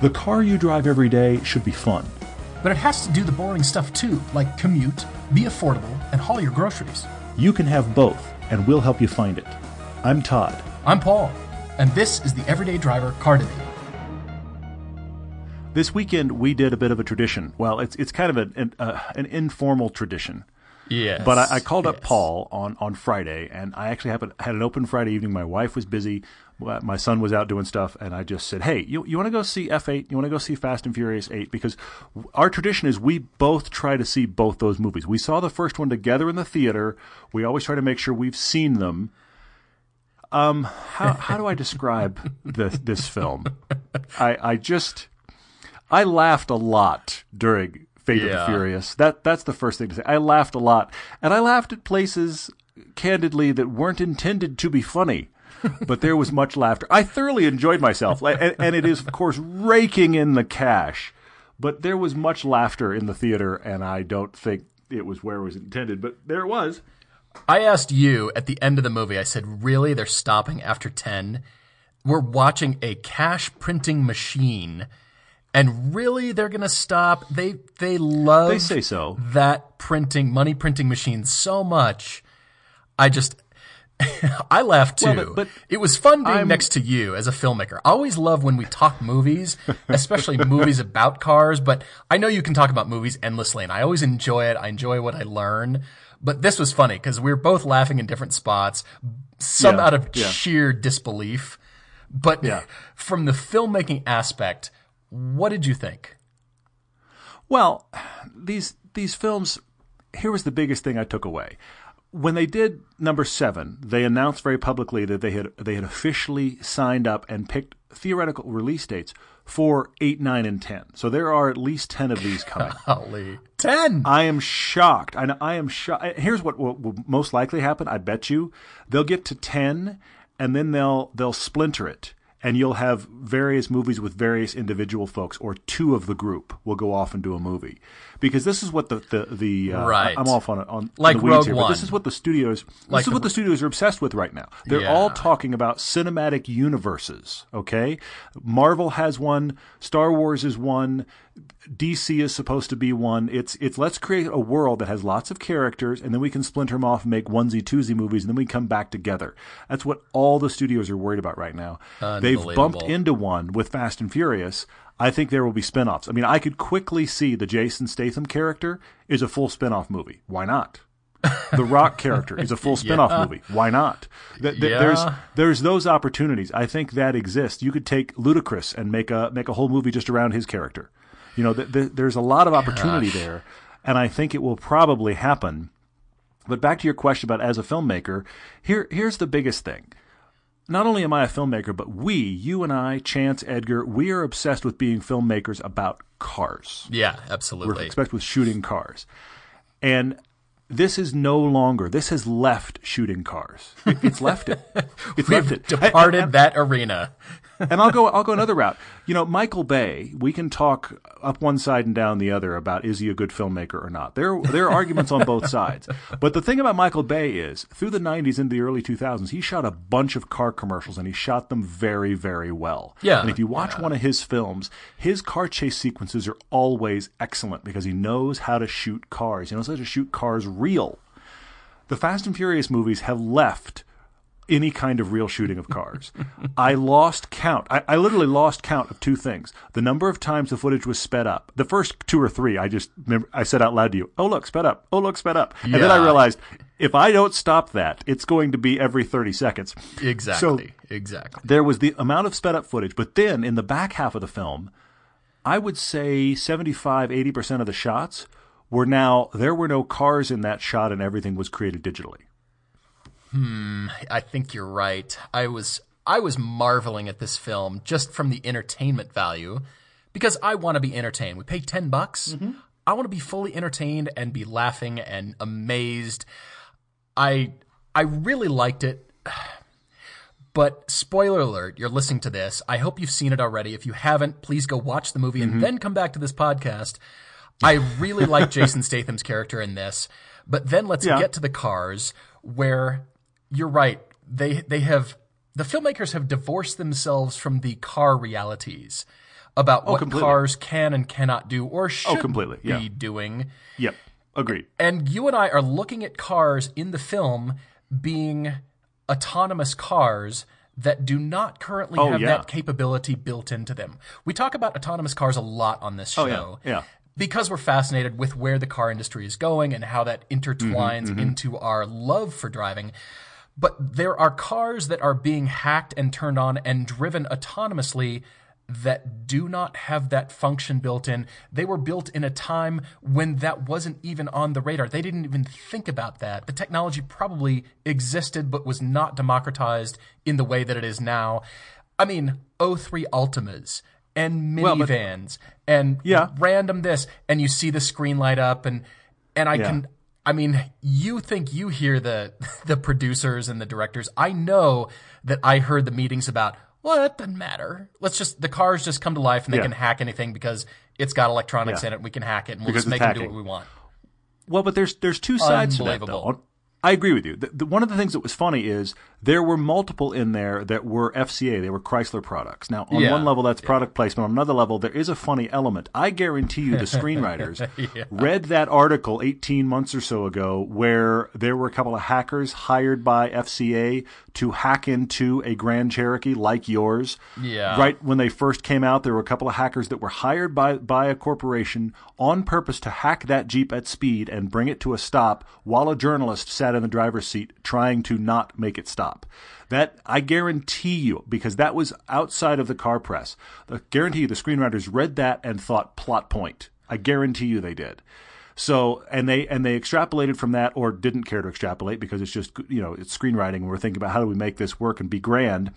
The car you drive every day should be fun. But it has to do the boring stuff too, like commute, be affordable, and haul your groceries. You can have both, and we'll help you find it. I'm Todd. I'm Paul, and this is the Everyday Driver Car Debate. This weekend we did a bit of a tradition. Well, it's it's kind of an an, uh, an informal tradition. Yes. But I, I called up. Paul on, on Friday, and I actually happened, had an open Friday evening. My wife was busy, my son was out doing stuff, and I just said, "Hey, you you want to go see F8? You want to go see Fast and Furious 8? Because our tradition is we both try to see both those movies. We saw the first one together in the theater. We always try to make sure we've seen them." Um, how how do I describe this this film? I I just I laughed a lot during Fate of the Furious. That that's the first thing to say. I laughed a lot, and I laughed at places candidly that weren't intended to be funny. But there was much laughter. I thoroughly enjoyed myself, and, and it is of course raking in the cash. But there was much laughter in the theater, and I don't think it was where it was intended. But there it was. I asked you at the end of the movie, I said, really? They're stopping after 10? We're watching a cash printing machine. And really, they're going to stop? They they love They say so. that printing, money printing machine so much. I just, I laughed too. Well, but- but it was fun being I'm- next to you as a filmmaker. I always love when we talk movies, especially movies about cars, but I know you can talk about movies endlessly and I always enjoy it. I enjoy what I learn. But this was funny because we were both laughing in different spots, some Yeah, out of yeah. sheer disbelief. But Yeah. from the filmmaking aspect, what did you think? Well, these these films. Here was the biggest thing I took away. When they did number seven, they announced very publicly that they had they had officially signed up and picked theoretical release dates for eight, nine, and ten. So there are at least ten of these coming. Holly. 10. I am shocked. I, I am shocked. Here's what will, will most likely happen. I bet you they'll get to ten, and then they'll they'll splinter it, and you'll have various movies with various individual folks, or two of the group will go off and do a movie, because this is what the the, the uh, Right. I'm off on it on Like the Rogue here, but this is what the studios this Like is what the studios are obsessed with right now. They're Yeah. all talking about cinematic universes. Okay, Marvel has one, Star Wars is one. DC is supposed to be one. It's it's let's create a world that has lots of characters, and then we can splinter them off and make onesie twosie movies, and then we come back together. That's what all the studios are worried about right now. They've bumped into one with Fast and Furious. I think there will be spin-offs. I mean, I could quickly see the Jason Statham character is a full spin-off movie. Why not? The Rock character is a full spin-off movie. Why not? Th- th- There's Yeah. there's those opportunities. I think that exists. You could take Ludacris and make a make a whole movie just around his character. You know, th- th- there's a lot of opportunity there, and I think it will probably happen. But back to your question about as a filmmaker, here here's the biggest thing. Not only am I a filmmaker, but we, you and I, Chance, Edgar, we are obsessed with being filmmakers about cars. Yeah, absolutely. We're obsessed with shooting cars. And this is no longer, this has left shooting cars. It's left it. It's We've it. departed And- that arena. And I'll go I'll go another route. You know, Michael Bay, we can talk up one side and down the other about is he a good filmmaker or not. There there are arguments on both sides. But the thing about Michael Bay is through the 90s into the early 2000s, he shot a bunch of car commercials and he shot them very very well. Yeah, And if you watch one of his films, his car chase sequences are always excellent because he knows how to shoot cars. He knows how to shoot cars real. The Fast and Furious movies have left any kind of real shooting of cars. I lost count. I, I literally lost count of two things: the number of times the footage was sped up. The first two or three, I just remember I said out loud to you, "Oh look, sped up! Oh look, sped up!" And then I realized if I don't stop that, it's going to be every thirty seconds. Exactly. exactly. There was the amount of sped up footage, but then in the back half of the film, I would say 75, 80% of the shots were now, there were no cars in that shot and everything was created digitally. Hmm, I think you're right. I was I was marveling at this film just from the entertainment value because I want to be entertained. We pay 10 bucks. Mm-hmm. I want to be fully entertained and be laughing and amazed. I I really liked it. But spoiler alert, you're listening to this. I hope you've seen it already. If you haven't, please go watch the movie and mm-hmm. then come back to this podcast. I really like Jason Statham's character in this. But then let's Yeah. get to the cars where you're right. They they have the filmmakers have divorced themselves from the car realities. about what completely. cars can and cannot do or should oh, completely, be yeah. doing. Yep. Agreed. And you and I are looking at cars in the film being autonomous cars that do not currently Oh, have yeah. that capability built into them. We talk about autonomous cars a lot on this show. Oh, yeah. Yeah. Because we're fascinated with where the car industry is going and how that intertwines Mm-hmm, into our love for driving. But there are cars that are being hacked and turned on and driven autonomously that do not have that function built in. They were built in a time when that wasn't even on the radar. They didn't even think about that. The technology probably existed but was not democratized in the way that it is now. I mean, O3 Altimas and Well, minivans and Yeah. random this and you see the screen light up and and I Yeah. can I mean, you think you hear the the producers and the directors. I know that I heard the meetings about, well, it doesn't matter. Let's just the cars just come to life and they Yeah. can hack anything because it's got electronics Yeah. in it. We can hack it and we'll Because just make them do what we want. Well, but there's there's two sides to that though. I agree with you. The, the, one of the things that was funny is there were multiple in there that were FCA. They were Chrysler products. Now, on Yeah. one level, that's product placement. On another level, there is a funny element. I guarantee you, the screenwriters read that article 18 months or so ago where there were a couple of hackers hired by FCA to hack into a Grand Cherokee like yours. Yeah. Right when they first came out, there were a couple of hackers that were hired by by a corporation on purpose to hack that Jeep at speed and bring it to a stop while a journalist sat in the driver's seat trying to not make it stop. That I guarantee you, because that was outside of the car press. I guarantee you, the screenwriters read that and thought plot point. I guarantee you they did. So and they and they extrapolated from that, or didn't care to extrapolate because it's just you know it's screenwriting. and We're thinking about how do we make this work and be grand.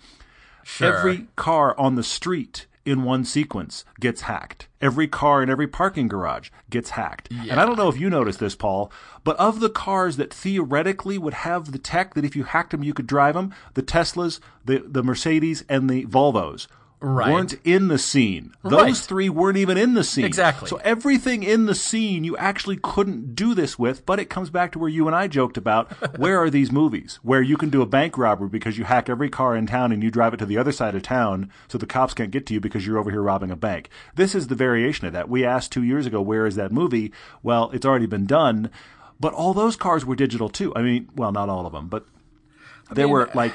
Sure. Every car on the street in one sequence gets hacked. Every car in every parking garage gets hacked. And I don't know if you noticed this, Paul, but of the cars that theoretically would have the tech that if you hacked them you could drive them, the Teslas, the the Mercedes, and the Volvos. Right. Weren't in the scene. Those Right. three weren't even in the scene. Exactly. So everything in the scene you actually couldn't do this with, but it comes back to where you and I joked about where are these movies where you can do a bank robbery because you hack every car in town and you drive it to the other side of town so the cops can't get to you because you're over here robbing a bank. This is the variation of that. We asked two years ago, where is that movie? Well, it's already been done, but all those cars were digital too. I mean, well, not all of them, but there were uh, like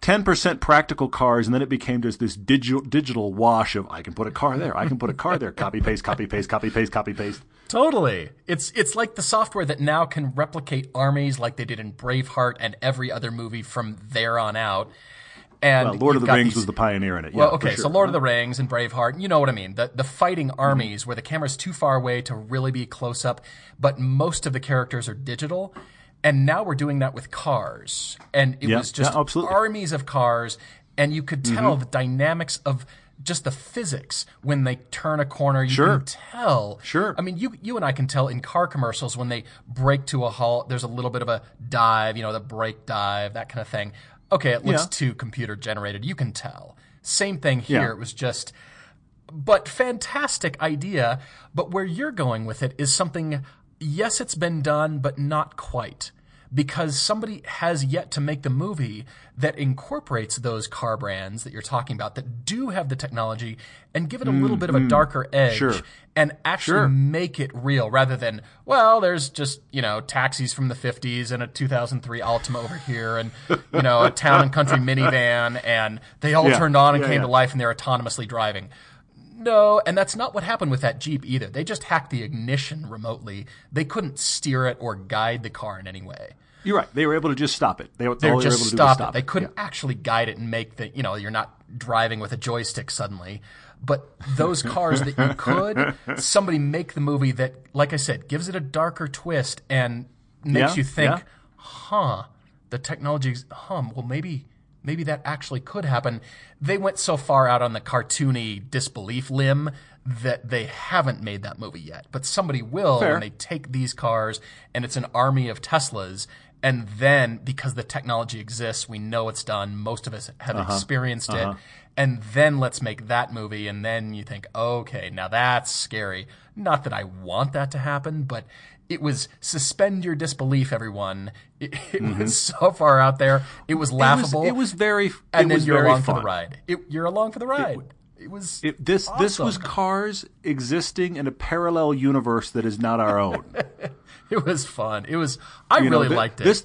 10% practical cars and then it became just this digital digital wash of I can put a car there, I can put a car there, copy paste, copy paste, copy paste, copy paste. Totally. It's it's like the software that now can replicate armies like they did in Braveheart and every other movie from there on out. And Well, Lord of the Rings these- was the pioneer in it. Well, yeah, okay, for so. Lord of the Rings and Braveheart, you know what I mean. The the fighting armies where the camera's too far away to really be close up, but most of the characters are digital. And now we're doing that with cars. And it Yeah, was just yeah, armies of cars and you could tell Mm-hmm. the dynamics of just the physics when they turn a corner. You Sure. can tell. Sure. I mean, you you and I can tell in car commercials when they break to a halt. There's a little bit of a dive, you know, the brake dive, that kind of thing. Okay, it looks Yeah. too computer generated. You can tell. Same thing here. Yeah. It was just, but fantastic idea. But where you're going with it is something. Yes, it's been done, but not quite. Because somebody has yet to make the movie that incorporates those car brands that you're talking about that do have the technology and give it a little bit of a mm-hmm. darker edge Sure. and actually Sure. make it real rather than well there's just you know taxis from the 50s and a 2003 Altima over here and you know a town and country minivan and they all Yeah. turned on and Yeah, came yeah. to life and they're autonomously driving no and that's not what happened with that Jeep either they just hacked the ignition remotely they couldn't steer it or guide the car in any way You're right. They were able to just stop it. They, they were just able to stop, stop it. They couldn't actually guide it and make the you know you're not driving with a joystick suddenly. But those cars that you could, somebody make the movie that, like I said, gives it a darker twist and makes Yeah, you think, yeah. huh, the technology's, hum, well maybe maybe that actually could happen. They went so far out on the cartoony disbelief limb that they haven't made that movie yet. But somebody will Fair. when they take these cars and it's an army of Teslas and then because the technology exists, we know it's done. Most of us have Uh-huh. experienced it. And then let's make that movie and then you think, "Okay, now that's scary." Not that I want that to happen, but it was suspend your disbelief, everyone. It, it was so far out there. It was It was, laughable. it was very. and then you're along fun. for the ride. It, you're along for the ride. It was this this was. Cars existing in a parallel universe that is not our own. it was fun. It was. I You know, really liked it. This,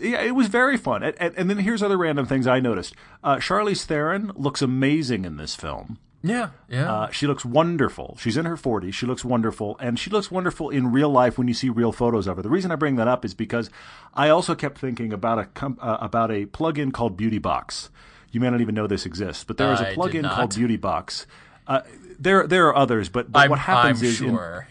yeah, it was very fun. And, and, and then here's other random things I noticed. Uh, Charlize Theron looks amazing in this film. Yeah, yeah. Uh, she looks wonderful. She's in her 40s. She looks wonderful. And she looks wonderful in real life when you see real photos of her. The reason I bring that up is because I also kept thinking about a com- uh, about a plugin called Beauty Box. You may not even know this exists, but there is I a did plugin not. called Beauty Box. Uh, there, there are others, but, but I'm, what happens I'm is in- sure.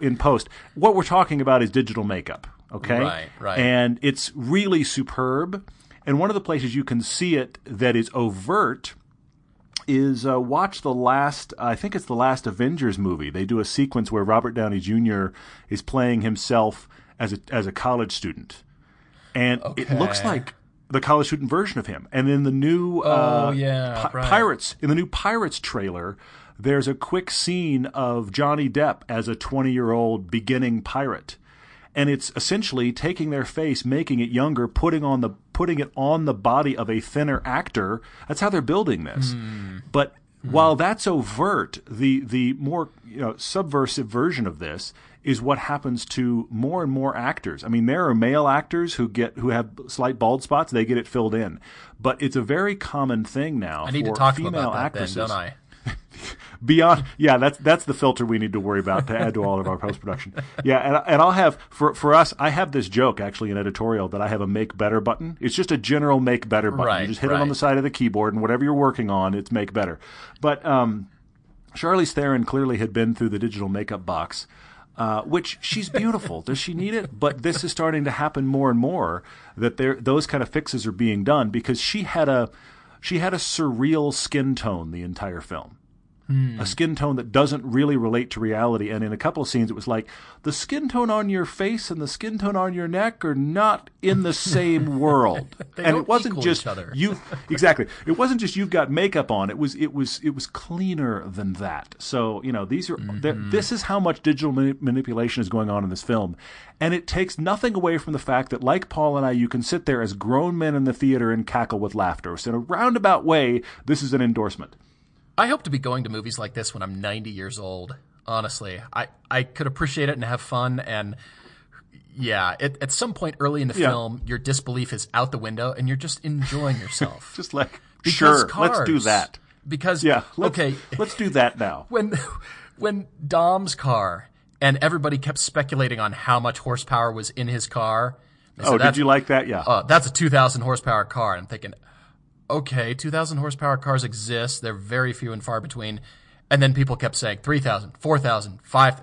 in post. What we're talking about is digital makeup, okay? Right, right. And it's really superb. And one of the places you can see it that is overt is uh, watch the last, I think it's the last Avengers movie. They do a sequence where Robert Downey Jr. is playing himself as a, as a college student. And it looks like the college student version of him. And in the new uh, Oh, yeah, Pi- right. Pirates, in the new Pirates trailer, there's a quick scene of Johnny Depp as a 20 year old beginning pirate. And it's essentially taking their face, making it younger, putting on the putting it on the body of a thinner actor. That's how they're building this. Hmm. But hmm. while that's overt, the the more you know subversive version of this is what happens to more and more actors. I mean, there are male actors who get who have slight bald spots; they get it filled in. But it's a very common thing now I need for to talk female about that actresses then, don't I? beyond yeah that's that's the filter we need to worry about to add to all of our post production yeah and, and i'll have for for us i have this joke actually in editorial that i have a make better button. It's just a general make better button. Right, you just hit it on the side of the keyboard and whatever you're working on it's make better. But um charlize theron clearly had been through the digital makeup box uh, which she's beautiful. Does she need it? But this is starting to happen more and more that there those kind of fixes are being done because she had a she had a surreal skin tone the entire film a skin tone that doesn't really relate to reality. And in a couple of scenes, it was like the skin tone on your face and the skin tone on your neck are not in the same world. They and it wasn't just you exactly. It wasn't just you've got makeup on. It was it was it was cleaner than that. So you know these are Mm-hmm. this is how much digital mani- manipulation is going on in this film, and it takes nothing away from the fact that like Paul and I, you can sit there as grown men in the theater and cackle with laughter. So in a roundabout way, this is an endorsement. I hope to be going to movies like this when I'm 90 years old. Honestly, I, I could appreciate it and have fun. And yeah, it, at some point early in the Yeah. film, your disbelief is out the window and you're just enjoying yourself. Just like Because sure, let's do that. Because Yeah. Let's, okay, let's do that now. when when Dom's car and everybody kept speculating on how much horsepower was in his car. said, Oh, did you like that? Yeah. uh, that's a 2,000 horsepower car. And I'm thinking, okay, 2,000 horsepower cars exist. They're very few and far between. And then people kept saying 3,000, 4,000, 5.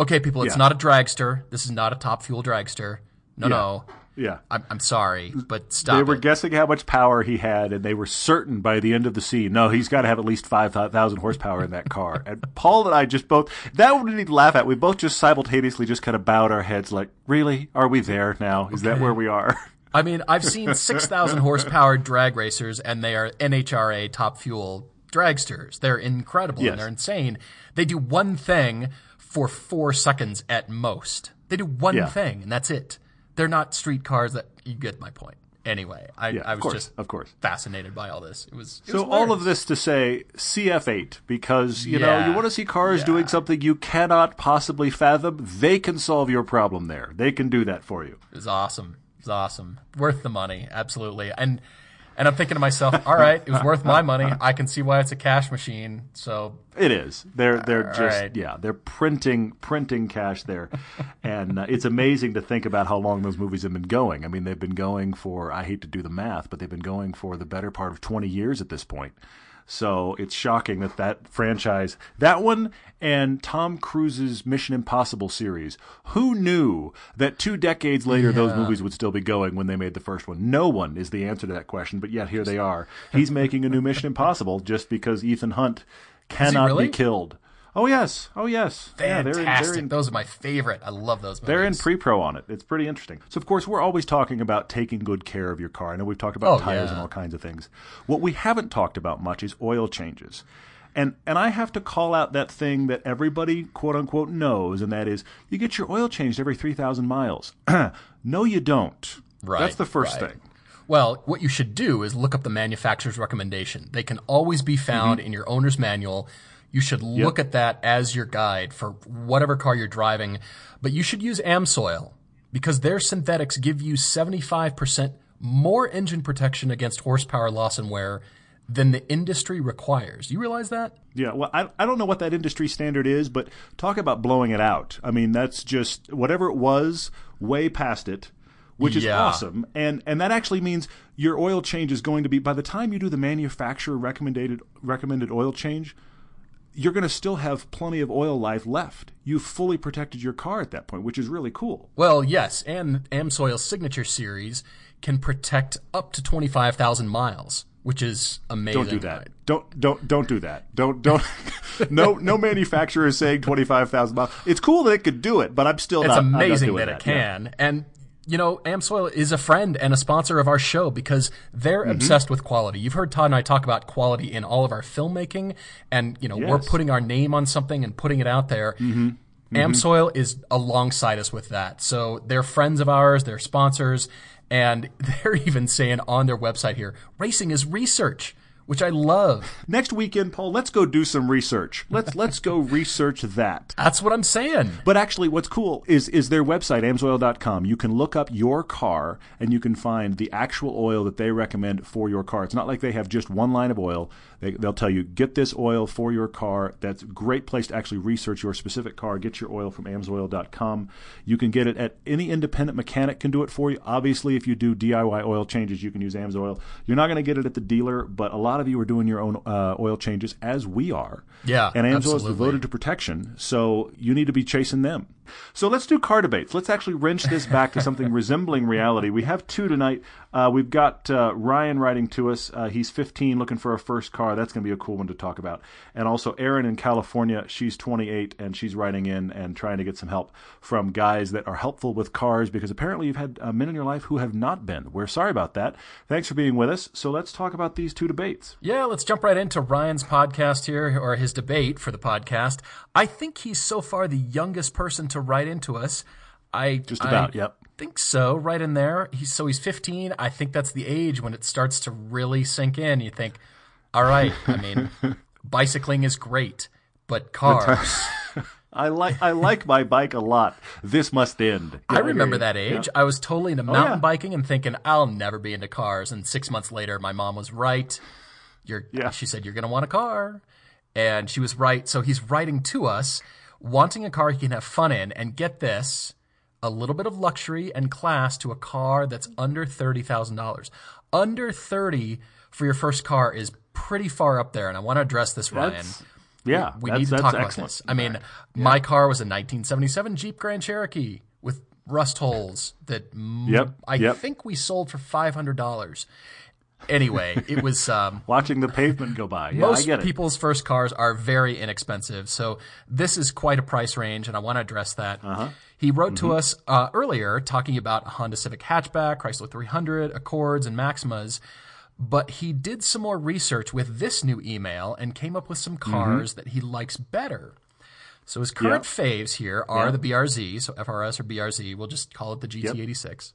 Okay, people, it's Yeah. not a dragster. This is not a top fuel dragster. No, no. yeah. I'm, I'm sorry, but stop They were it. guessing how much power he had, and they were certain by the end of the scene, no, he's got to have at least 5,000 horsepower in that car. and Paul and I just both, that one we need to laugh at. We both just simultaneously just kind of bowed our heads like, really? Are we there now? Is that where we are? I mean, I've seen 6,000 horsepower drag racers, and they are NHRA top fuel dragsters. They're incredible Yes. and they're insane. They do one thing for four seconds at most. They do one Yeah. thing, and that's it. They're not street cars that you get my point. Anyway, I, Yeah, I was course, just of course. fascinated by all this. It was it So was all of this to say see F8 because you know you want to see cars Yeah. doing something you cannot possibly fathom. They can solve your problem there. They can do that for you. It was awesome. It was awesome. Worth the money, absolutely. And and I'm thinking to myself, all right, it was worth my money. I can see why it's a cash machine. So It is. They're they're just right. yeah. They're printing printing cash there, and uh, it's amazing to think about how long those movies have been going. I mean, they've been going for I hate to do the math, but they've been going for the better part of twenty years at this point. So it's shocking that that franchise, that one, and Tom Cruise's Mission Impossible series. Who knew that two decades later those movies would still be going when they made the first one? No one is the answer to that question, but yet here they are. He's making a new Mission Impossible just because Ethan Hunt cannot really? be killed. Oh yes, oh yes. Yeah, they're in, fantastic. they're in, Those are my favorite. I love those movies. they're in pre-pro on it. It's pretty interesting. So of course we're always talking about taking good care of your car. I know we've talked about Oh, tires yeah. and all kinds of things. What we haven't talked about much is oil changes. And and I have to call out that thing that everybody quote unquote knows, and that is you get your oil changed every three thousand miles. no, you don't. Right, That's the first right. thing. Well, what you should do is look up the manufacturer's recommendation. They can always be found Mm-hmm. in your owner's manual. You should look at that as your guide for whatever car you're driving, but you should use Amsoil because their synthetics give you 75% more engine protection against horsepower loss and wear than the industry requires. You realize that? Yeah, well, I, I don't know what that industry standard is, but talk about blowing it out. I mean, that's just whatever it was, way past it, which is Yeah. awesome. And and that actually means your oil change is going to be by the time you do the manufacturer recommended recommended oil change, you're going to still have plenty of oil life left. You've fully protected your car at that point, which is really cool. Well, yes, and Amsoil's signature series can protect up to 25,000 miles, which is amazing. Don't do that. Don't don't don't do that. Don't don't. no no manufacturer is saying twenty five thousand miles. It's cool that it could do it, but I'm still It's not. I'm amazing doing that it Yeah. can. And you know, Amsoil is a friend and a sponsor of our show because they're Mm-hmm. obsessed with quality. You've heard Todd and I talk about quality in all of our filmmaking, and you know, we're putting our name on something and putting it out there. Mm-hmm. Amsoil is alongside us with that. So they're friends of ours, they're sponsors, and they're even saying on their website here, racing is research, which I love. Next weekend, Paul, let's go do some research. Let's let's go research that. That's what I'm saying. But actually, what's cool is is their website, amsoil.com. You can look up your car and you can find the actual oil that they recommend for your car. It's not like they have just one line of oil. They, they'll tell you, get this oil for your car. That's a great place to actually research your specific car. Get your oil from amsoil.com. You can get it at any independent mechanic can do it for you. Obviously, if you do DIY oil changes, you can use Amsoil. You're not going to get it at the dealer, but a lot of you are doing your own uh, oil changes, as we are. Yeah, And Amsoil is absolutely. devoted to protection, so you need to be chasing them. So let's do car debates. Let's actually wrench this back to something resembling reality. We have two tonight. Uh, we've got uh, Ryan writing to us. Uh, he's 15, looking for a first car. That's going to be a cool one to talk about. And also Erin in California. She's 28 and she's writing in and trying to get some help from guys that are helpful with cars because apparently you've had uh, men in your life who have not been. We're sorry about that. Thanks for being with us. So let's talk about these two debates. Yeah, let's jump right into Ryan's podcast here, or his debate for the podcast. I think he's so far the youngest person to write into us. I Just about, I yep. Think so, right in there. He's so he's 15. I think that's the age when it starts to really sink in. You think, all right, I mean, bicycling is great, but cars. I like I like my bike a lot. This must end. I Yeah, hear remember you. that Yeah. age. I was totally into oh, mountain yeah. biking and thinking I'll never be into cars. And six months later, my mom was right. You're, Yeah. she said you're going to want a car, and she was right. So he's writing to us, wanting a car he can have fun in, and get this, a little bit of luxury and class to a car that's under thirty thousand dollars. Under thirty for your first car is pretty far up there, and I want to address this, Ryan. That's- Yeah, We that's, need to talk excellent. about this. I mean, my car was a 1977 Jeep Grand Cherokee with rust holes that Yep, I yep. think we sold for $500. Anyway, it was um, Watching the pavement go by. Yeah, most I get it. people's first cars are very inexpensive. So this is quite a price range, and I want to address that. Uh-huh. He wrote Mm-hmm. to us uh, earlier talking about a Honda Civic hatchback, Chrysler 300, Accords, and Maximas. But he did some more research with this new email and came up with some Mm-hmm. cars that he likes better. So his current faves here are the BRZ, so FRS or BRZ. We'll just call it the GT86.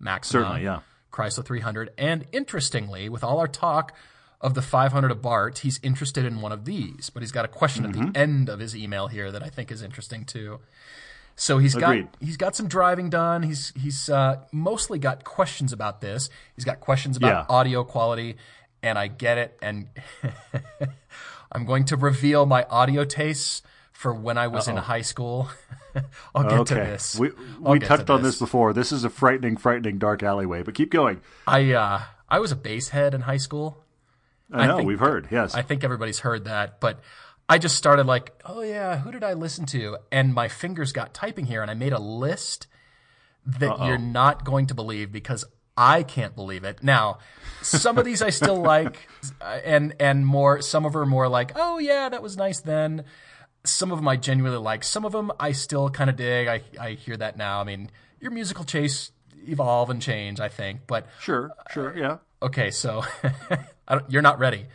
Maxima, Certainly, yeah. Chrysler 300, and interestingly, with all our talk of the 500 Abarth, he's interested in one of these. But he's got a question Mm-hmm. at the end of his email here that I think is interesting too. So he's Agreed. got he's got some driving done. He's he's uh, mostly got questions about this. He's got questions about Yeah. audio quality, and I get it. And I'm going to reveal my audio tastes for when I was in high school. I'll get to this. We we touched to on this before. This is a frightening, frightening dark alleyway. But keep going. I uh, I was a bass head in high school. I know think- we've heard. Yes. I think everybody's heard that, but I just started like, oh yeah, who did I listen to? And my fingers got typing here, and I made a list that you're not going to believe because I can't believe it. Now, some of these I still like, and and more. Some of them are more like, oh yeah, that was nice then. Some of them I genuinely like. Some of them I still kind of dig. I I hear that now. I mean, your musical chase evolve and change, I think, but sure. Sure. Yeah. okay, so I don't, you're not ready.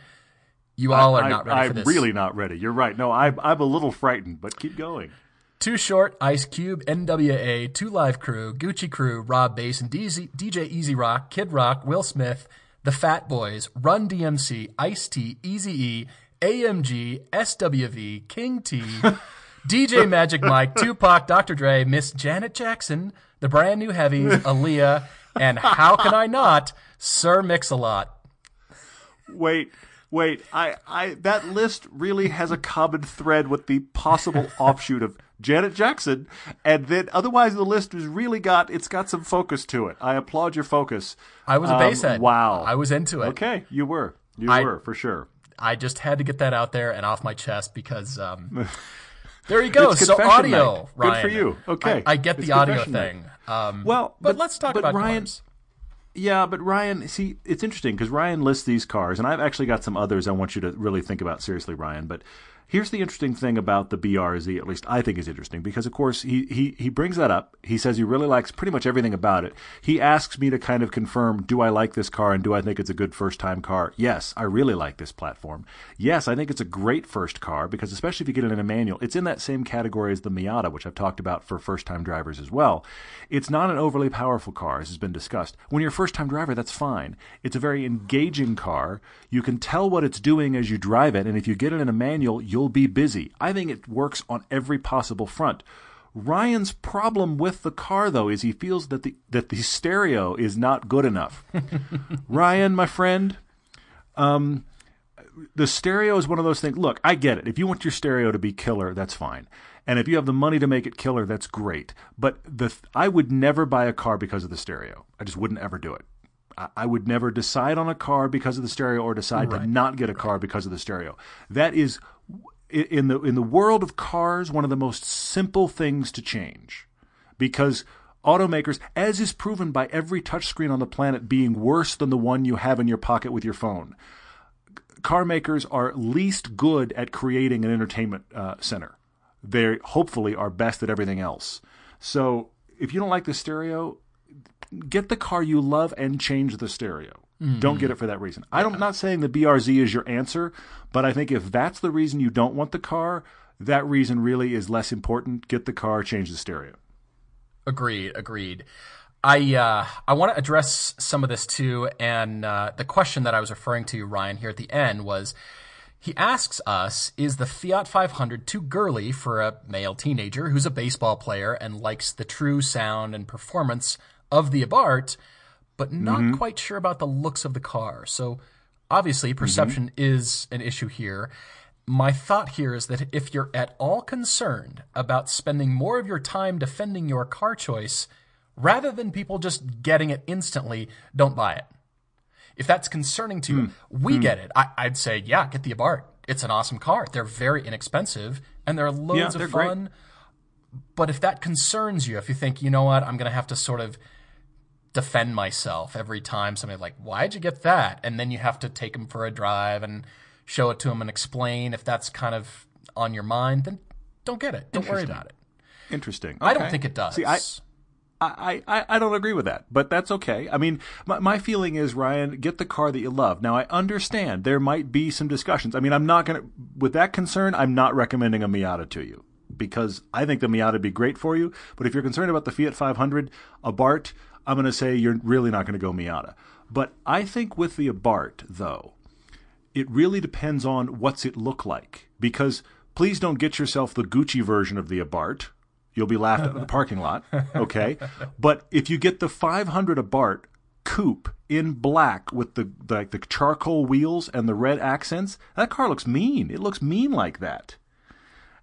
You all are I, not ready I'm for this. really not ready. You're right. No, I, I'm a little frightened, but keep going. Too Short, Ice Cube, NWA, Two Live Crew, Gucci Crew, Rob Base, and DZ, DJ E-Z Rock, Kid Rock, Will Smith, The Fat Boys, Run DMC, Ice T, Easy E, AMG, SWV, King T, DJ Magic Mike, Tupac, Dr. Dre, Miss Janet Jackson, The Brand New Heavies, Aaliyah, and how can I not, Sir Mix-a-Lot. Wait, wait. I, I that list really has a common thread with the possible offshoot of Janet Jackson, and then otherwise the list has really got it's got some focus to it. I applaud your focus. I was a Um. Wow, I was into it. Okay, you were, you I- were for sure. I just had to get that out there and off my chest because um, there you go. So audio, night. Good for you. Okay. I, I get It's the audio thing. Um, Well, but, but- let's talk but about Ryan- cars. Yeah, but Ryan, see, it's interesting because Ryan lists these cars, and I've actually got some others I want you to really think about seriously, Ryan. But here's the interesting thing about the BRZ, at least I think is interesting, because of course he, he, he brings that up. He says he really likes pretty much everything about it. He asks me to kind of confirm, do I like this car and do I think it's a good first time car? Yes, I really like this platform. Yes, I think it's a great first car because especially if you get it in a manual, it's in that same category as the Miata, which I've talked about for first time drivers as well. It's not an overly powerful car, as has been discussed. When you're a first time driver, that's fine. It's a very engaging car. You can tell what it's doing as you drive it, and if you get it in a manual, you'll be busy. I think it works on every possible front. Ryan's problem with the car, though, is he feels that the that the stereo is not good enough. Ryan, my friend, um, the stereo is one of those things. Look, I get it. If you want your stereo to be killer, that's fine. And if you have the money to make it killer, that's great. But the I would never buy a car because of the stereo. I just wouldn't ever do it. I, I would never decide on a car because of the stereo or decide to not get a car because of the stereo. That is in the in the world of cars one of the most simple things to change because automakers, as is proven by every touchscreen on the planet being worse than the one you have in your pocket with your phone, car makers are least good at creating an entertainment uh, center. They hopefully are best at everything else. So if you don't like the stereo, get the car you love and change the stereo. Don't get it for that reason. I'm not saying the BRZ is your answer, but I think if that's the reason you don't want the car, that reason really is less important. Get the car, change the stereo. Agreed. Agreed. I uh, I want to address some of this too, and uh, the question that I was referring to, Ryan, here at the end was. He asks us, is the Fiat 500 too girly for a male teenager who's a baseball player and likes the true sound and performance of the Abarth, but not mm-hmm. quite sure about the looks of the car? So obviously, mm-hmm. perception is an issue here. My thought here is that if you're at all concerned about spending more of your time defending your car choice, rather than people just getting it instantly, don't buy it. If that's concerning to you, mm. we mm. get it. I, I'd say, yeah, get the Abarth. It's an awesome car. They're very inexpensive and they're loads Yeah, of they're great. fun. But if that concerns you, if you think, you know what, I'm going to have to sort of defend myself every time somebody's like, why'd you get that? And then you have to take them for a drive and show it to them and explain if that's kind of on your mind, then don't get it. Don't worry about it. Interesting. I don't think it does. See, I, I, I, I don't agree with that, but that's okay. I mean, my, my feeling is, Ryan, get the car that you love. Now, I understand there might be some discussions. I mean, I'm not going to, with that concern, I'm not recommending a Miata to you because I think the Miata would be great for you. But if you're concerned about the Fiat 500, Abarth, I'm going to say you're really not going to go Miata. But I think with the Abarth, though, it really depends on what's it look like. Because please don't get yourself the Gucci version of the Abarth. You'll be laughed at in the parking lot. Okay. but if you get the 500 Abarth coupe in black with the, the like the charcoal wheels and the red accents, that car looks mean. It looks mean like that.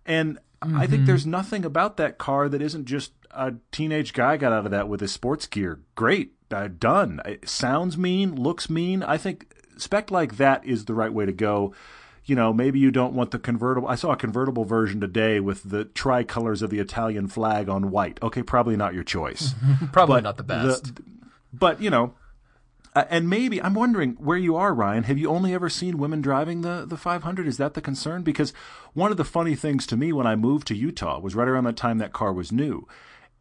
And I think there's nothing about that car that isn't just a teenage guy got out of that with his sports gear. Great, uh, done. It sounds mean, looks mean. I think spec like that is the right way to go. You know, maybe you don't want the convertible. I saw a convertible version today with the tricolors of the Italian flag on white. Okay, probably not your choice. Probably but not the best. but you know, uh, and maybe I'm wondering where you are, Ryan. Have you only ever seen women driving the the 500? Is that the concern? Because one of the funny things to me when I moved to Utah was right around the time that car was new.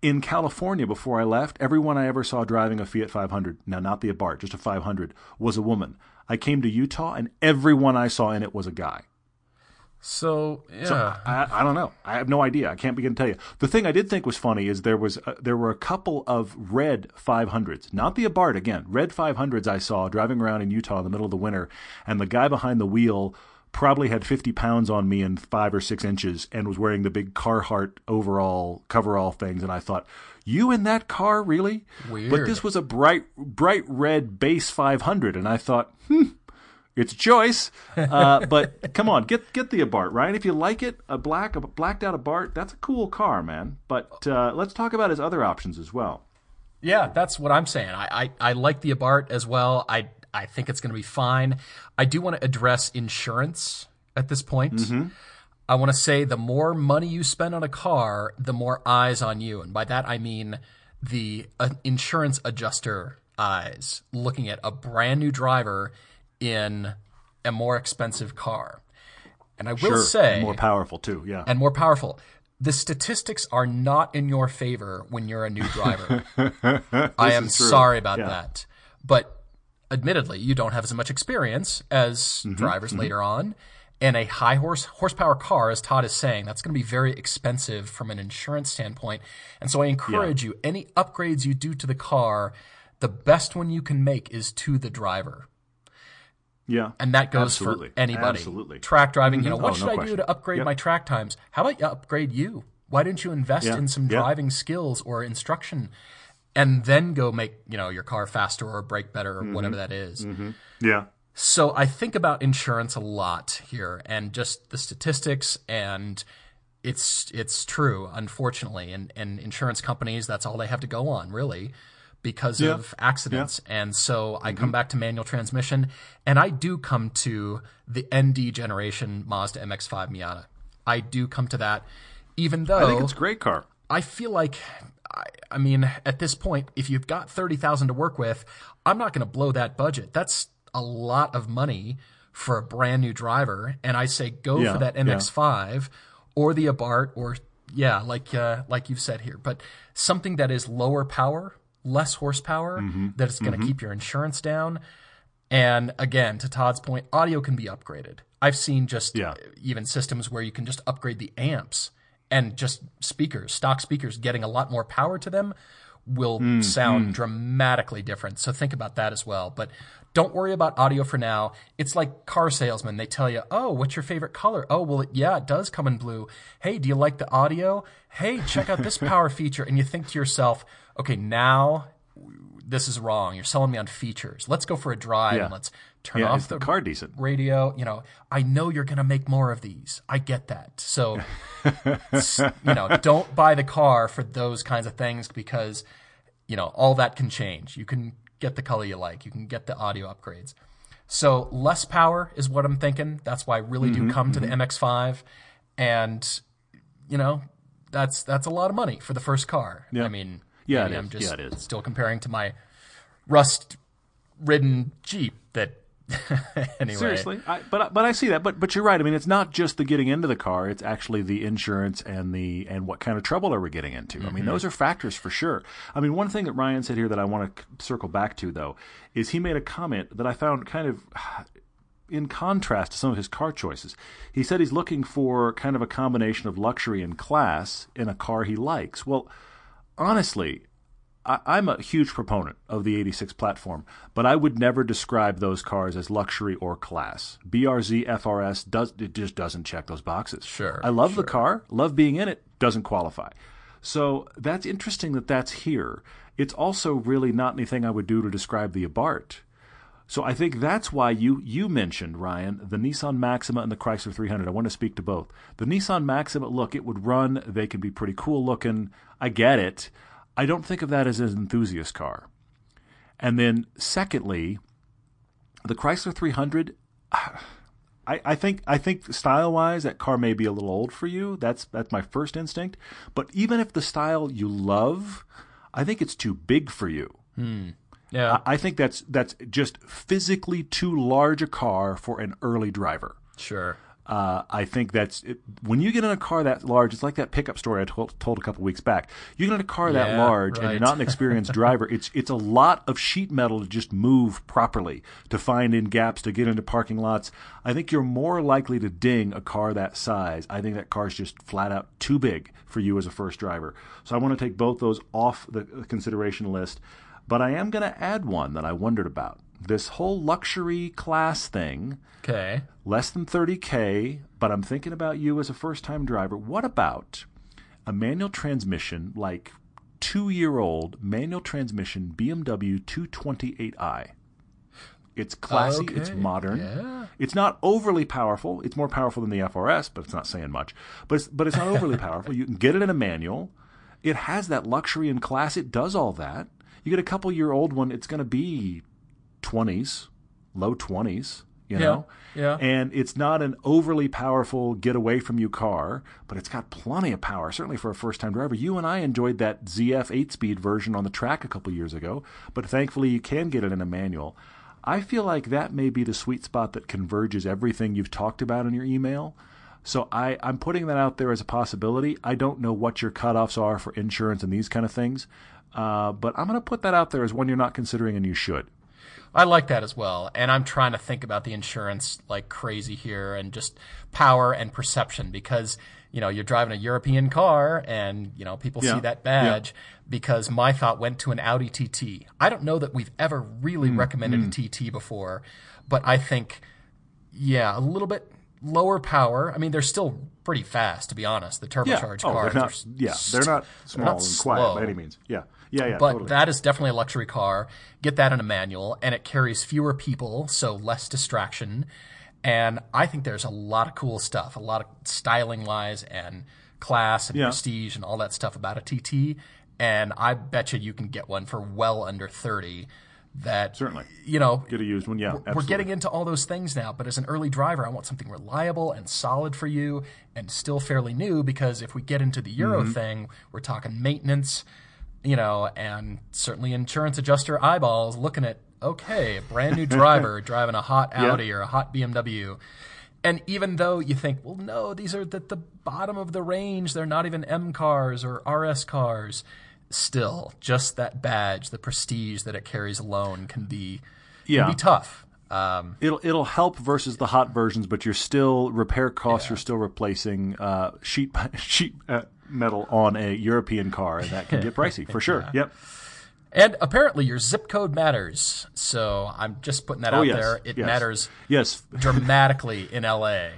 In California, before I left, everyone I ever saw driving a Fiat 500, now not the Abarth, just a 500, was a woman. I came to Utah, and everyone I saw in it was a guy. So yeah, I, I don't know. I have no idea. I can't begin to tell you. The thing I did think was funny is there was uh, there were a couple of red 500s, not the Abarth again. Red 500s I saw driving around in Utah in the middle of the winter, and the guy behind the wheel probably had 50 pounds on me and five or six inches and was wearing the big Carhartt overall coverall things. And I thought, you in that car, really? Weird. But this was a bright, bright red base 500. And I thought, hmm, it's a choice. Uh, but come on, get get the Abarth, right? If you like it, a black, a blacked out Abarth, that's a cool car, man. But uh, let's talk about his other options as well. Yeah, that's what I'm saying. I, I, I like the Abarth as well. I I think it's going to be fine. I do want to address insurance at this point. Mm-hmm. I want to say the more money you spend on a car, the more eyes on you, and by that I mean the uh, insurance adjuster eyes looking at a brand new driver in a more expensive car. And I will Sure, say more powerful too. Yeah, and more powerful. The statistics are not in your favor when you're a new driver. I am sorry about Yeah. that. But admittedly, you don't have as much experience as Mm-hmm, drivers later on. And a high horse horsepower car, as Todd is saying, that's going to be very expensive from an insurance standpoint. And so I encourage you, any upgrades you do to the car, the best one you can make is to the driver. Yeah, And that goes Absolutely. for anybody. Absolutely. Track driving, you know, Mhm. what Oh, should no I question. do to upgrade Yep. my track times? How about you upgrade you? Why didn't you invest Yeah. in some Yeah. driving skills or instruction and then go make, you know, your car faster or brake better or Mm-hmm. whatever that is? yeah. So I think about insurance a lot here and just the statistics and it's it's true, unfortunately. And and insurance companies, that's all they have to go on, really, because Yeah. of accidents. And so I come back to manual transmission and I do come to the ND generation Mazda MX5 Miata. I do come to that, even though I think it's a great car. I feel like, I, I mean, at this point, if you've got thirty thousand to work with, I'm not going to blow that budget. That's a lot of money for a brand new driver, and I say go Yeah, for that. MX-5 or the Abarth, or yeah, like uh, like you've said here, but something that is lower power, less horsepower, Mm-hmm. that is going to keep your insurance down. And again, to Todd's point, audio can be upgraded. I've seen just Yeah. even systems where you can just upgrade the amps and just speakers, stock speakers getting a lot more power to them will Mm, sound dramatically different. So think about that as well. But don't worry about audio for now. It's like car salesmen. They tell you, oh, what's your favorite color? Oh, well, yeah, it does come in blue. Hey, do you like the audio? Hey, check out this power feature. And you think to yourself, okay, now this is wrong. You're selling me on features. Let's go for a drive Yeah. and let's turn Yeah, off is the car decent? radio. You know, I know you're going to make more of these. I get that. So, you know, don't buy the car for those kinds of things because, you know, all that can change. You can get the color you like. You can get the audio upgrades. So less power is what I'm thinking. That's why I really Mm-hmm, do come to the MX-5, and you know, that's that's a lot of money for the first car. I mean, Yeah, maybe it I'm just Yeah, it is. still comparing to my rust-ridden Jeep that. anyway, Seriously, I, but but I see that. But but you're right. I mean, it's not just the getting into the car; it's actually the insurance and the and what kind of trouble are we getting into. I mean, mm-hmm. those are factors for sure. I mean, one thing that Ryan said here that I want to circle back to though is he made a comment that I found kind of in contrast to some of his car choices. He said he's looking for kind of a combination of luxury and class in a car he likes. Well, honestly, I, I'm a huge proponent of the 86 platform, but I would never describe those cars as luxury or class. BRZ FRS does it just doesn't check those boxes. Sure, I love the car, love being in it, doesn't qualify. So that's interesting that that's here. It's also really not anything I would do to describe the Abarth. So I think that's why you you mentioned Ryan the Nissan Maxima and the Chrysler 300. I want to speak to both. The Nissan Maxima, look, it would run. They can be pretty cool looking. I get it. I don't think of that as an enthusiast car. And then secondly, the Chrysler 300. I, I think I think style wise that car may be a little old for you. That's that's my first instinct. But even if the style you love, I think it's too big for you. Hmm. Yeah, I think that's that's just physically too large a car for an early driver. sure. Uh, I think that's it, when you get in a car that large. It's like that pickup story I told, told a couple weeks back. You get in a car that Yeah, large and you're not an experienced driver. It's it's a lot of sheet metal to just move properly, to find in gaps, to get into parking lots. I think you're more likely to ding a car that size. I think that car's just flat out too big for you as a first driver. So I want to take both those off the consideration list. But I am going to add one that I wondered about. This whole luxury class thing Okay. less than 30k but i'm thinking about you as a first time driver. What about a manual transmission like two year old manual transmission bmw 228i it's classy it's modern. Yeah. it's not overly powerful. It's more powerful than the frs but it's not saying much. But it's, but it's not overly powerful. You can get it in a manual. It has that luxury and class. It does all that you get a couple year old one it's going to be 20s low 20s you know yeah. and it's not an overly powerful get away from you car but it's got plenty of power certainly for a first time driver you and i enjoyed that zf 8 speed version on the track a couple years ago but thankfully you can get it in a manual i feel like that may be the sweet spot that converges everything you've talked about in your email so I, I'm putting that out there as a possibility. I don't know what your cutoffs are for insurance and these kind of things, uh, but I'm going to put that out there as one you're not considering and you should. I like that as well. And I'm trying to think about the insurance like crazy here and just power and perception because, you know, you're driving a European car and, you know, people Yeah. see that badge because my thought went to an Audi TT. I don't know that we've ever really Hmm. recommended a TT before, but I think, yeah, a little bit lower power. I mean, they're still pretty fast, to be honest. The turbocharged oh, cars they're are not, yeah, they're not small not and quiet slow. by any means. Yeah, yeah, yeah. but totally. that is definitely a luxury car. Get that in a manual, and it carries fewer people, so less distraction. And I think there's a lot of cool stuff, a lot of styling wise and class and Yeah. prestige and all that stuff about a TT. And I bet you you can get one for well under thirty. That Certainly. you know, get a used one. Yeah, we're absolutely. getting into all those things now, but as an early driver, I want something reliable and solid for you and still fairly new because if we get into the Euro Mm-hmm. thing, we're talking maintenance, you know, and certainly insurance adjuster eyeballs looking at, okay, brand new driver driving a hot Audi or a hot BMW. And even though you think, well, no, these are at the bottom of the range, they're not even M cars or RS cars. Still, just that badge, the prestige that it carries alone can be, Yeah. can be tough. Um, It'll it'll help versus the hot versions, but you're still repair costs. You're still replacing uh, sheet sheet uh, metal on a European car, and that can get pricey for sure. Yep. and apparently, your zip code matters. So I'm just putting that Oh out yes. there. It yes. matters Yes. dramatically in LA.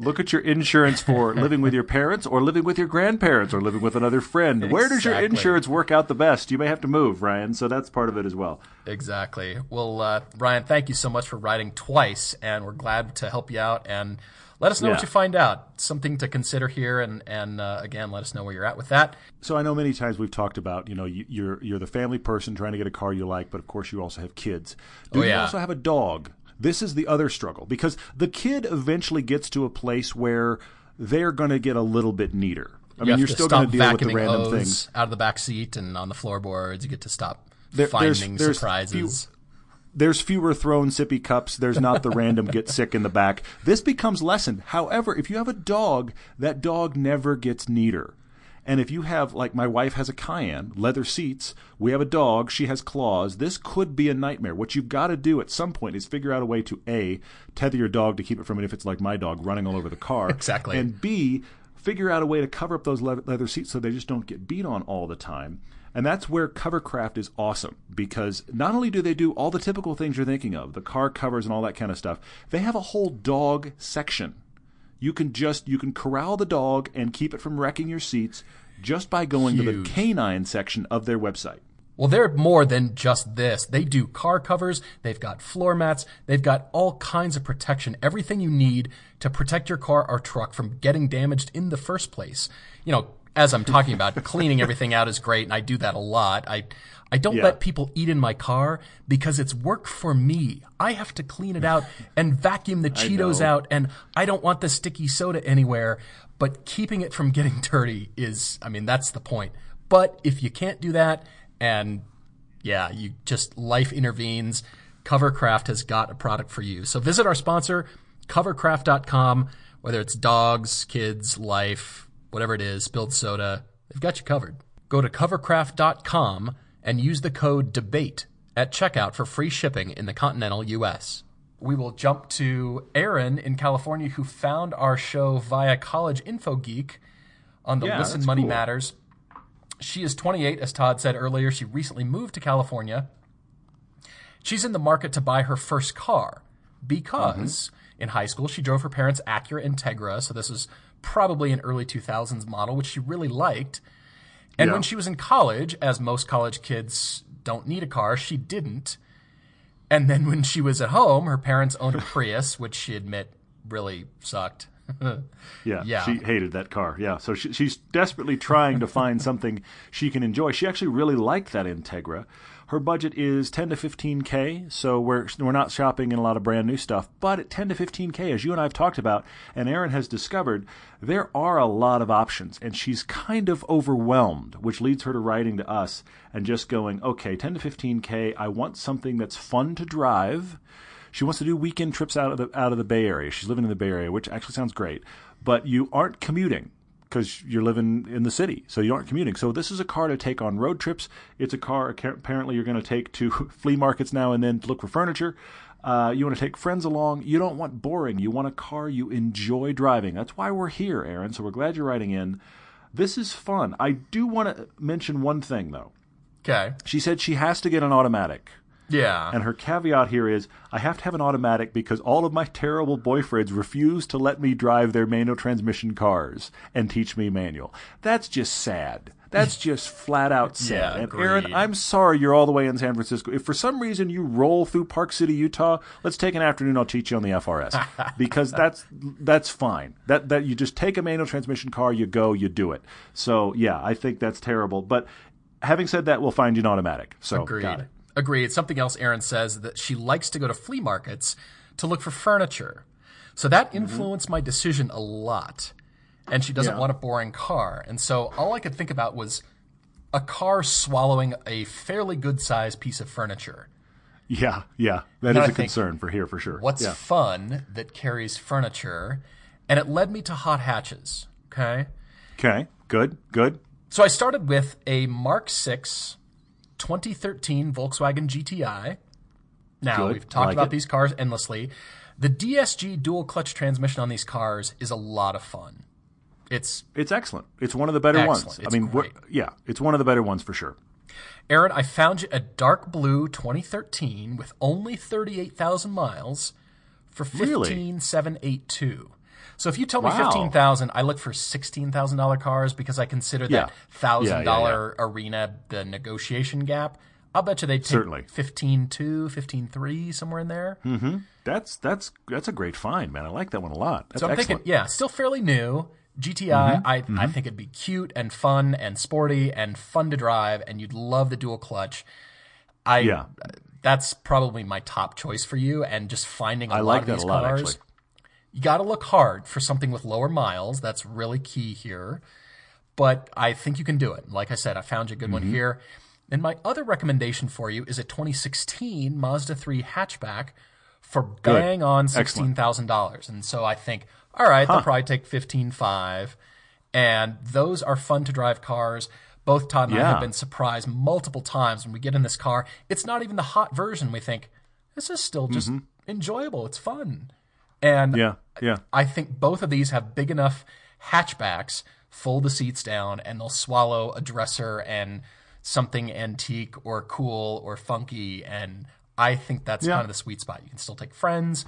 Look at your insurance for living with your parents, or living with your grandparents, or living with another friend. Where does your insurance work out the best? You may have to move, Ryan. So that's part of it as well. Exactly. Well, uh, Ryan, thank you so much for writing twice, and we're glad to help you out. And let us know what you find out. Something to consider here, and and uh, again, let us know where you're at with that. So I know many times we've talked about, you know, you, you're you're the family person trying to get a car you like, but of course you also have kids. Do Oh, you yeah. also have a dog? This is the other struggle because the kid eventually gets to a place where they're going to get a little bit neater. I You mean, you're still going to deal with the random things. out of the back seat and on the floorboards. You get to stop There- finding there's surprises. There's fewer thrown sippy cups. There's not the random get sick in the back. This becomes lessened. However, if you have a dog, that dog never gets neater. And if you have, like my wife has a Cayenne, leather seats, we have a dog, she has claws, this could be a nightmare. What you've got to do at some point is figure out a way to A, tether your dog to keep it from, it if it's like my dog, running all over the car. Exactly. And B, figure out a way to cover up those leather seats so they just don't get beat on all the time. And that's where Covercraft is awesome because not only do they do all the typical things you're thinking of, the car covers and all that kind of stuff, they have a whole dog section. You can just you can corral the dog and keep it from wrecking your seats just by going to the canine section of their website. Well, they're more than just this. They do car covers, they've got floor mats, they've got all kinds of protection, everything you need to protect your car or truck from getting damaged in the first place. You know, as I'm talking about, cleaning everything out is great, and I do that a lot. I I don't Yeah. let people eat in my car because it's work for me. I have to clean it out and vacuum the Cheetos out, and I don't want the sticky soda anywhere. But keeping it from getting dirty is, I mean, that's the point. But if you can't do that, and yeah, you just life intervenes. Covercraft has got a product for you. So visit our sponsor, Covercraft.com, whether it's dogs, kids, life, whatever it is, spilled soda, they've got you covered. Go to covercraft.com and use the code DEBATE at checkout for free shipping in the continental US. We will jump to Erin in California who found our show via College Info Geek on the Yeah, Listen Money cool. Matters. She is 28, as Todd said earlier. She recently moved to California. She's in the market to buy her first car because Mm-hmm. in high school she drove her parents' Acura Integra, so this is probably an early 2000s model, which she really liked. And Yeah. when she was in college, as most college kids don't need a car, she didn't. And then when she was at home, her parents owned a Prius, which she admit really sucked. Yeah, Yeah. she hated that car. Yeah, so she, she's desperately trying to find something she can enjoy. She actually really liked that Integra. Her budget is 10 to 15k, so we're we're not shopping in a lot of brand new stuff. But at 10 to 15k, as you and I have talked about, and Erin has discovered, there are a lot of options, and she's kind of overwhelmed, which leads her to writing to us and just going, okay, 10 to 15k. I want something that's fun to drive. She wants to do weekend trips out of the out of the Bay Area. She's living in the Bay Area, which actually sounds great. But you aren't commuting because you're living in the city, so you aren't commuting. So this is a car to take on road trips. It's a car apparently you're going to take to flea markets now and then to look for furniture. Uh, you want to take friends along. You don't want boring. You want a car you enjoy driving. That's why we're here, Erin. So we're glad you're writing in. This is fun. I do want to mention one thing though. Okay. She said she has to get an automatic. Yeah. And her caveat here is I have to have an automatic because all of my terrible boyfriends refuse to let me drive their manual transmission cars and teach me manual. That's just sad. That's just flat out sad. Yeah, and Erin. I'm sorry you're all the way in San Francisco. If for some reason you roll through Park City, Utah, let's take an afternoon. I'll teach you on the FRS because that's that's fine. That that you just take a manual transmission car, you go, you do it. So yeah, I think that's terrible. But having said that, we'll find you an automatic. So Agreed. got it. Agreed. Something else Erin says that she likes to go to flea markets to look for furniture. So that influenced my decision a lot. And she doesn't Mm-hmm. Yeah. want a boring car. And so all I could think about was a car swallowing a fairly good sized piece of furniture. Yeah, yeah, that Then is I a think, concern for here for sure. What's yeah. fun that carries furniture? And it led me to hot hatches. Okay. Okay, good, good. So I started with a Mark 6 2013 Volkswagen GTI. Now, Good. we've talked Like about it. these cars endlessly. The DSG dual clutch transmission on these cars is a lot of fun. It's It's excellent. It's one of the better Excellent. ones. It's I mean, yeah, it's one of the better ones for sure. Erin, I found you a dark blue 2013 with only 38,000 miles for Really? 15782. So if you tell me Wow. 15,000, I look for $16,000 cars because I consider Yeah. that $1,000 Yeah, yeah, arena the negotiation gap. I'll bet you they take Certainly. 15.2, 15.3 somewhere in there. Mm-hmm. That's that's that's a great find, man. I like that one a lot. That's So I'm excellent. thinking, yeah, still fairly new. GTI, Mm-hmm. I, I think it'd be cute and fun and sporty and fun to drive, and you'd love the dual clutch. I Yeah. that's probably my top choice for you. And just finding a I lot like of that these a lot, cars, actually. You got to look hard for something with lower miles. That's really key here. But I think you can do it. Like I said, I found you a good Mm-hmm. one here. And my other recommendation for you is a 2016 Mazda 3 hatchback for bang on sixteen thousand dollars. And so I think, all right, they'll probably take fifteen five, and those are fun to drive cars. Both Todd and I have been surprised multiple times when we get in this car. It's not even the hot version. We think this is still just enjoyable. It's fun, and. Yeah, yeah. I think both of these have big enough hatchbacks, fold the seats down, and they'll swallow a dresser and something antique or cool or funky. And I think that's Yeah. kind of the sweet spot. You can still take friends.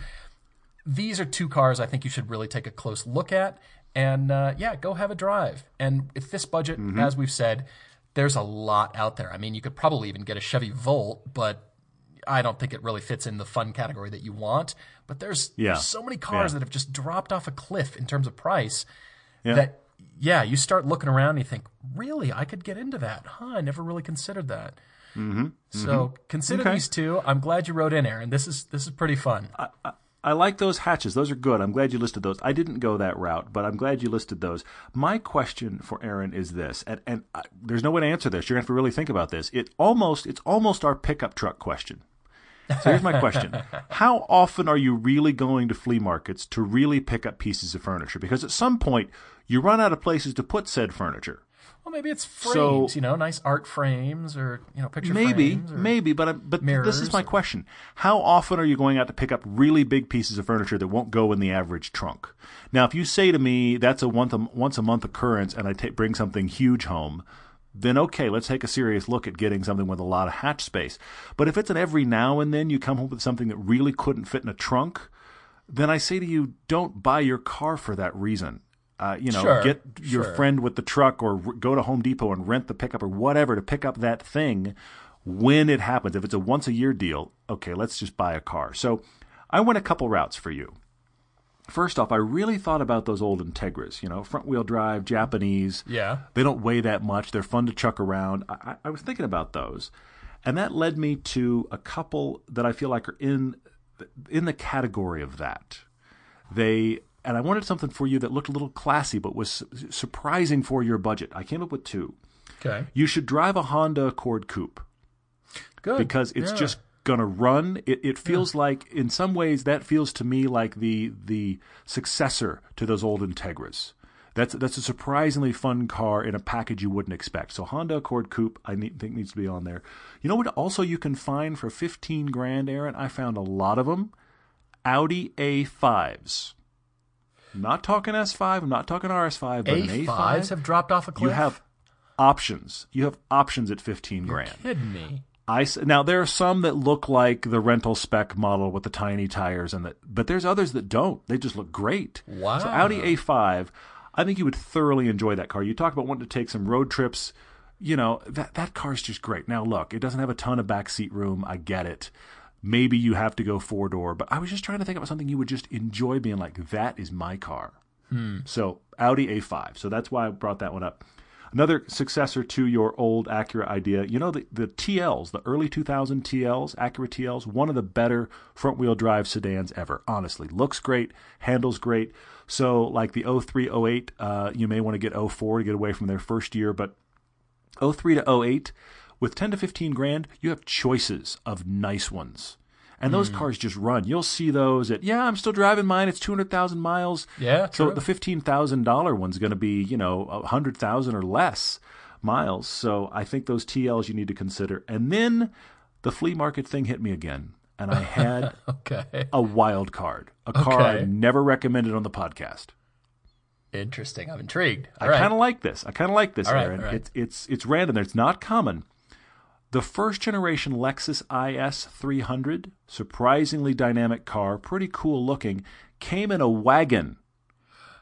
These are two cars I think you should really take a close look at. And uh, yeah, go have a drive. And if this budget, Mm-hmm. as we've said, there's a lot out there. I mean, you could probably even get a Chevy Volt, but I don't think it really fits in the fun category that you want. But there's, Yeah. there's so many cars Yeah. that have just dropped off a cliff in terms of price Yeah. that yeah, you start looking around and you think, really, I could get into that. Huh, I never really considered that. Mm-hmm. So consider Okay. these two. I'm glad you wrote in, Erin. This is this is pretty fun. I like those hatches. Those are good. I'm glad you listed those. I didn't go that route, but I'm glad you listed those. My question for Erin is this, and, and I, there's no way to answer this. You're going to have to really think about this. It almost, it's almost our pickup truck question. So here's my question: How often are you really going to flea markets to really pick up pieces of furniture? Because at some point you run out of places to put said furniture. Well, maybe it's frames, So- you know, nice art frames or you know picture Maybe, frames. or- maybe, but I- but this is my question: How often are you going out to pick up really big pieces of furniture that won't go in the average trunk? Now, if you say to me that's a once a, once a month occurrence, and I bring something huge home, then okay, let's take a serious look at getting something with a lot of hatch space. But if it's an every now and then you come home with something that really couldn't fit in a trunk, then I say to you, don't buy your car for that reason. Uh, you know, Sure, get your sure. friend with the truck or r- go to Home Depot and rent the pickup or whatever to pick up that thing when it happens. If it's a once a year deal, okay, let's just buy a car. So I went a couple routes for you. First off, I really thought about those old Integras, you know, front wheel drive, Japanese. Yeah. They don't weigh that much. They're fun to chuck around. I, I was thinking about those. And that led me to a couple that I feel like are in in the category of that. They and I wanted something for you that looked a little classy but was su- surprising for your budget. I came up with two. Okay. You should drive a Honda Accord Coupe Good. because it's Yeah. just gonna run. It, it feels like, in some ways, that feels to me like the the successor to those old Integras. That's that's a surprisingly fun car in a package you wouldn't expect. So Honda Accord Coupe, I need, think needs to be on there. You know what? Also, you can find for fifteen grand, Erin. I found a lot of them. Audi A5s. I'm not talking S5. I'm not talking RS5, but an A5s A5. have dropped off a cliff. You have options. You have options at fifteen grand. kidding me. I now there are some that look like the rental spec model with the tiny tires and that, but there's others that don't. They just look great. Wow. So Audi A5, I think you would thoroughly enjoy that car. You talk about wanting to take some road trips. You know that that car's just great. Now look, it doesn't have a ton of backseat room. I get it. Maybe you have to go four door, but I was just trying to think about something you would just enjoy being like. That is my car. Hmm. So Audi A5. So that's why I brought that one up. Another successor to your old Acura idea, you know the the TLs, the early 2000 TLs, Acura TLs, one of the better front wheel drive sedans ever. Honestly, looks great, handles great. So like the 03, 08, uh, you may want to get 04 to get away from their first year, but 03 to 08, with 10 to 15 grand, you have choices of nice ones. And those hmm. cars just run. You'll see those at, yeah, I'm still driving mine. It's 200,000 miles. Yeah, So true. the $15,000 one's going to be, you know, 100,000 or less miles. So I think those TLs you need to consider. And then the flea market thing hit me again. And I had Okay. a wild card, a car I never recommended on the podcast. Interesting. I'm intrigued. I All right. kind of like this. I kind of like this, All right, Erin. all right. It's it's it's random. It's not common. The first generation Lexus IS 300, surprisingly dynamic car, pretty cool looking, came in a wagon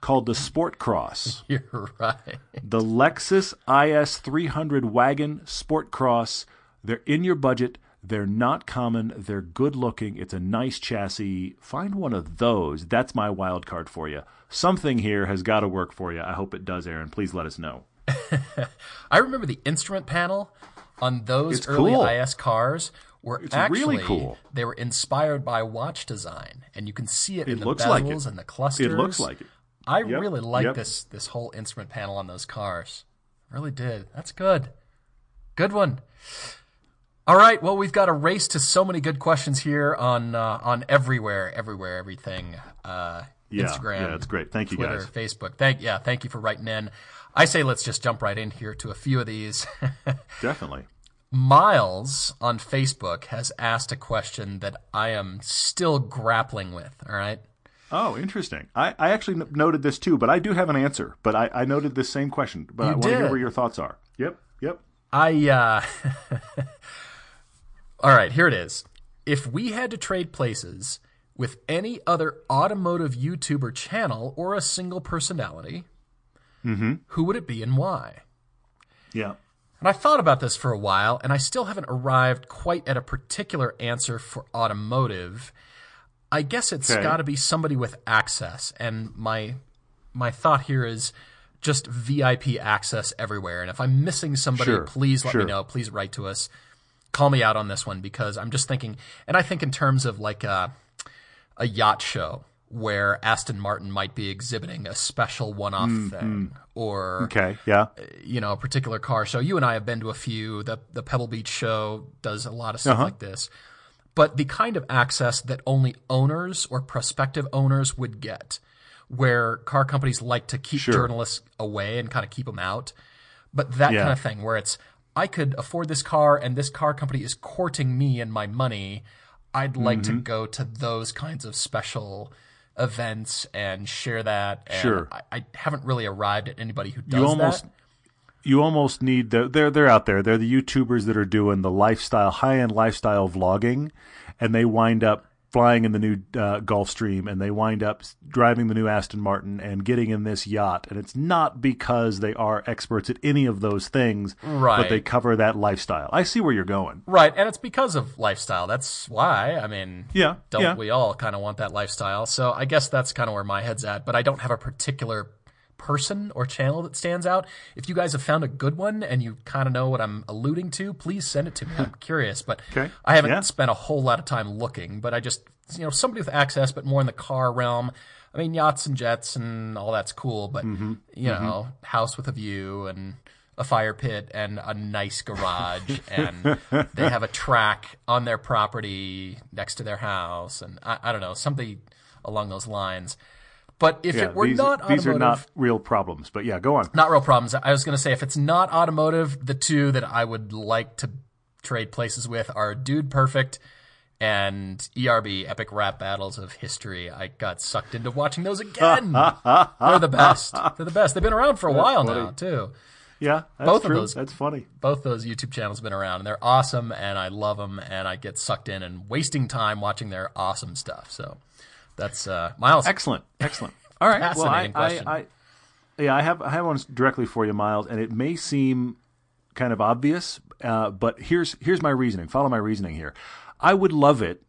called the Sport Cross. You're right. the Lexus IS 300 wagon Sport Cross. They're in your budget. They're not common. They're good looking. It's a nice chassis. Find one of those. That's my wild card for you. Something here has got to work for you. I hope it does, Erin. Please let us know. I remember the instrument panel on those It's early cool. IS cars were It's actually really cool. They were inspired by watch design, and you can see it, in the looks bezels like it. and the clusters. It looks like it. I Yep, really like yep. this this whole instrument panel on those cars. Really did. That's good. Good one. All right. Well, we've got a race to so many good questions here on uh, on everywhere, everywhere, everything. Uh, Yeah, Instagram, yeah, it's great. Thank you, Twitter, guys. Facebook. Thank yeah, thank you for writing in. I say let's just jump right in here to a few of these. Definitely. Miles on Facebook has asked a question that I am still grappling with. All right. Oh, interesting. I, I actually n- noted this too, but I do have an answer. But I, I noted this same question. But You I want to hear where your thoughts are. Yep, yep. I uh All right, here it is. If we had to trade places with any other automotive YouTuber channel or a single personality, Mm-hmm. who would it be and why? Yeah. And I thought about this for a while, and I still haven't arrived quite at a particular answer for automotive. I guess it's Okay. got to be somebody with access, and my my thought here is just VIP access everywhere. And if I'm missing somebody, Sure, please let sure. me know. Please write to us. Call me out on this one because I'm just thinking, and I think in terms of like a, a yacht show where Aston Martin might be exhibiting a special one-off thing, or Okay. Yeah. you know, a particular car show. You and I have been to a few. The the Pebble Beach show does a lot of stuff Uh-huh. like this. but the kind of access that only owners or prospective owners would get, where car companies like to keep journalists away and kind of keep them out. But that Yeah. kind of thing, where it's I could afford this car and this car company is courting me and my money. I'd like Mm-hmm. to go to those kinds of special events and share that. And Sure. I, I haven't really arrived at anybody who does you almost that. you almost need the they're they're out there. They're the YouTubers that are doing the lifestyle high end lifestyle vlogging, and they wind up flying in the new uh, Gulfstream, and they wind up driving the new Aston Martin and getting in this yacht. And it's not because they are experts at any of those things, right. but they cover that lifestyle. I see where you're going. Right, and it's because of lifestyle. That's why. I mean, Yeah, don't yeah. we all kind of want that lifestyle? So I guess that's kind of where my head's at. But I don't have a particular person or channel that stands out. If you guys have found a good one and you kind of know what I'm alluding to, please send it to me. I'm curious, but Okay, I haven't yeah. spent a whole lot of time looking. But I just, you know, somebody with access, but more in the car realm. I mean, yachts and jets and all that's cool, but Mm-hmm. you know, house with a view and a fire pit and a nice garage and they have a track on their property next to their house and I, I don't know something along those lines. But if Yeah, it were these, not automotive, these are not real problems. But yeah, go on. not real problems. I was going to say if it's not automotive, the two that I would like to trade places with are Dude Perfect and ERB Epic Rap Battles of History. I got sucked into watching those again. They're the best. They're the best. They've been around for a while now too. Yeah, that's Both of those. That's funny. Both those YouTube channels have been around and they're awesome and I love them and I get sucked in and wasting time watching their awesome stuff. So that's uh Miles. Excellent, excellent. All right. well, I. I, I, yeah, I have I have one directly for you, Miles, and it may seem kind of obvious, uh, but here's here's my reasoning. Follow my reasoning here. I would love it,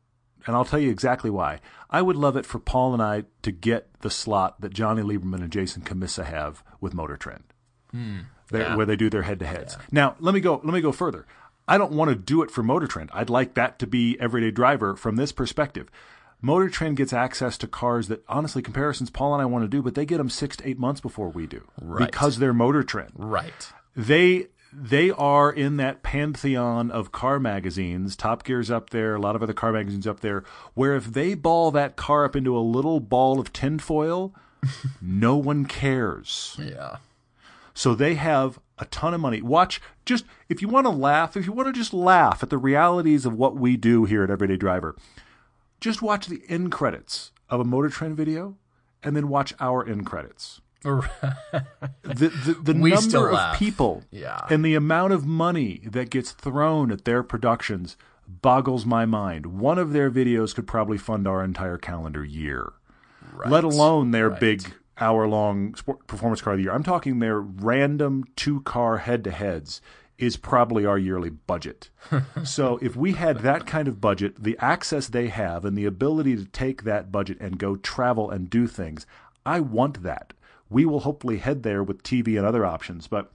and I'll tell you exactly why. I would love it for Paul and I to get the slot that Jonny Lieberman and Jason Cammisa have with Motor Trend, Hmm. Yeah. where they do their head to heads. Now, let me go. Let me go further. I don't want to do it for Motor Trend. I'd like that to be everyday driver from this perspective. Motor Trend gets access to cars that, honestly, comparisons Paul and I want to do, but they get them six to eight months before we do Right. because they're Motor Trend. Right. They they are in that pantheon of car magazines. Top Gear's up there, a lot of other car magazines up there. Where if they ball that car up into a little ball of tinfoil, no one cares. Yeah. So they have a ton of money. Watch just if you want to laugh, if you want to just laugh at the realities of what we do here at Everyday Driver, just watch the end credits of a Motor Trend video and then watch our end credits. The the, the number of laugh. people Yeah. and the amount of money that gets thrown at their productions boggles my mind. One of their videos could probably fund our entire calendar year let alone their big hour long performance car of the year. I'm talking their random two car head to heads is probably our yearly budget. so if we had that kind of budget, the access they have and the ability to take that budget and go travel and do things, I want that. We will hopefully head there with TV and other options, but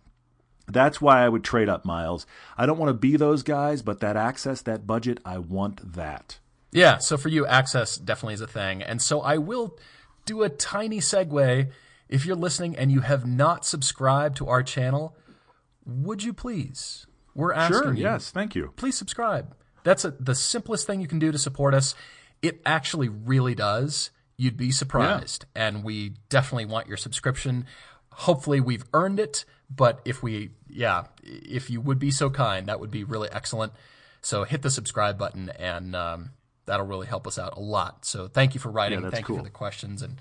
that's why I would trade up, Miles. I don't want to be those guys, but that access, that budget, I want that. Yeah, so for you, access definitely is a thing. And so I will do a tiny segue. If you're listening and you have not subscribed to our channel, would you please? We're asking Sure, you. yes, thank you. Please subscribe. That's a, the simplest thing you can do to support us. It actually really does. You'd be surprised. And we definitely want your subscription. Hopefully, we've earned it. But if we, yeah, if you would be so kind, that would be really excellent. So hit the subscribe button, and um, that'll really help us out a lot. So thank you for writing. that's thank you for the questions, and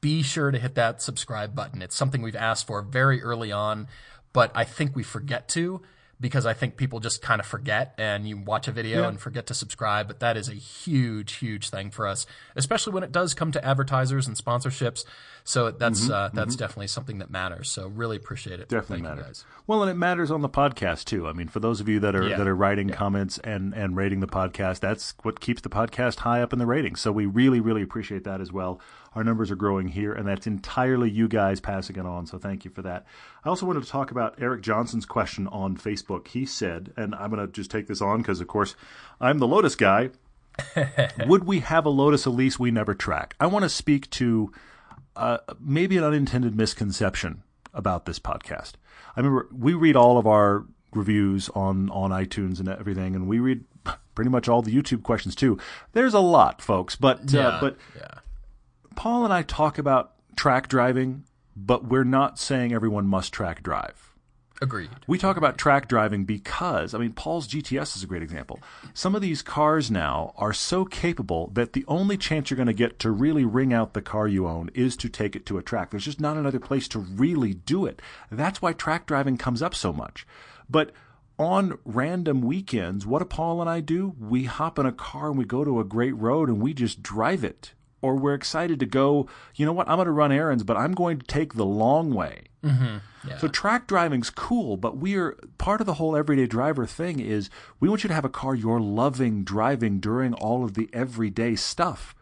be sure to hit that subscribe button. It's something we've asked for very early on, but I think we forget to because I think people just kind of forget and you watch a video Yeah. and forget to subscribe. But that is a huge, huge thing for us, especially when it does come to advertisers and sponsorships. So that's uh, that's definitely something that matters. So really appreciate it. Mm-hmm. Definitely Thank you matters. guys. Well, and it matters on the podcast too. I mean, for those of you that are Yeah. that are writing comments and and rating the podcast, that's what keeps the podcast high up in the ratings. So we really really appreciate that as well. Our numbers are growing here, and that's entirely you guys passing it on. So thank you for that. I also wanted to talk about Eric Johnson's question on Facebook. He said, and I'm going to just take this on because, of course, I'm the Lotus guy. Would we have a Lotus Elise we never track? I want to speak to uh, maybe an unintended misconception about this podcast. I remember we read all of our reviews on on iTunes and everything, and we read pretty much all the YouTube questions too. There's a lot, folks, but uh, but yeah. Paul and I talk about track driving, but we're not saying everyone must track drive. Agreed. We talk about track driving because, I mean, Paul's GTS is a great example. Some of these cars now are so capable that the only chance you're going to get to really ring out the car you own is to take it to a track. There's just not another place to really do it. That's why track driving comes up so much. But on random weekends, what do Paul and I do? We hop in a car and we go to a great road and we just drive it. Or we're excited to go, you know what, I'm going to run errands, but I'm going to take the long way. Mm-hmm. Yeah. So track driving's cool, but we are part of the whole everyday driver thing is we want you to have a car you're loving driving during all of the everyday stuff.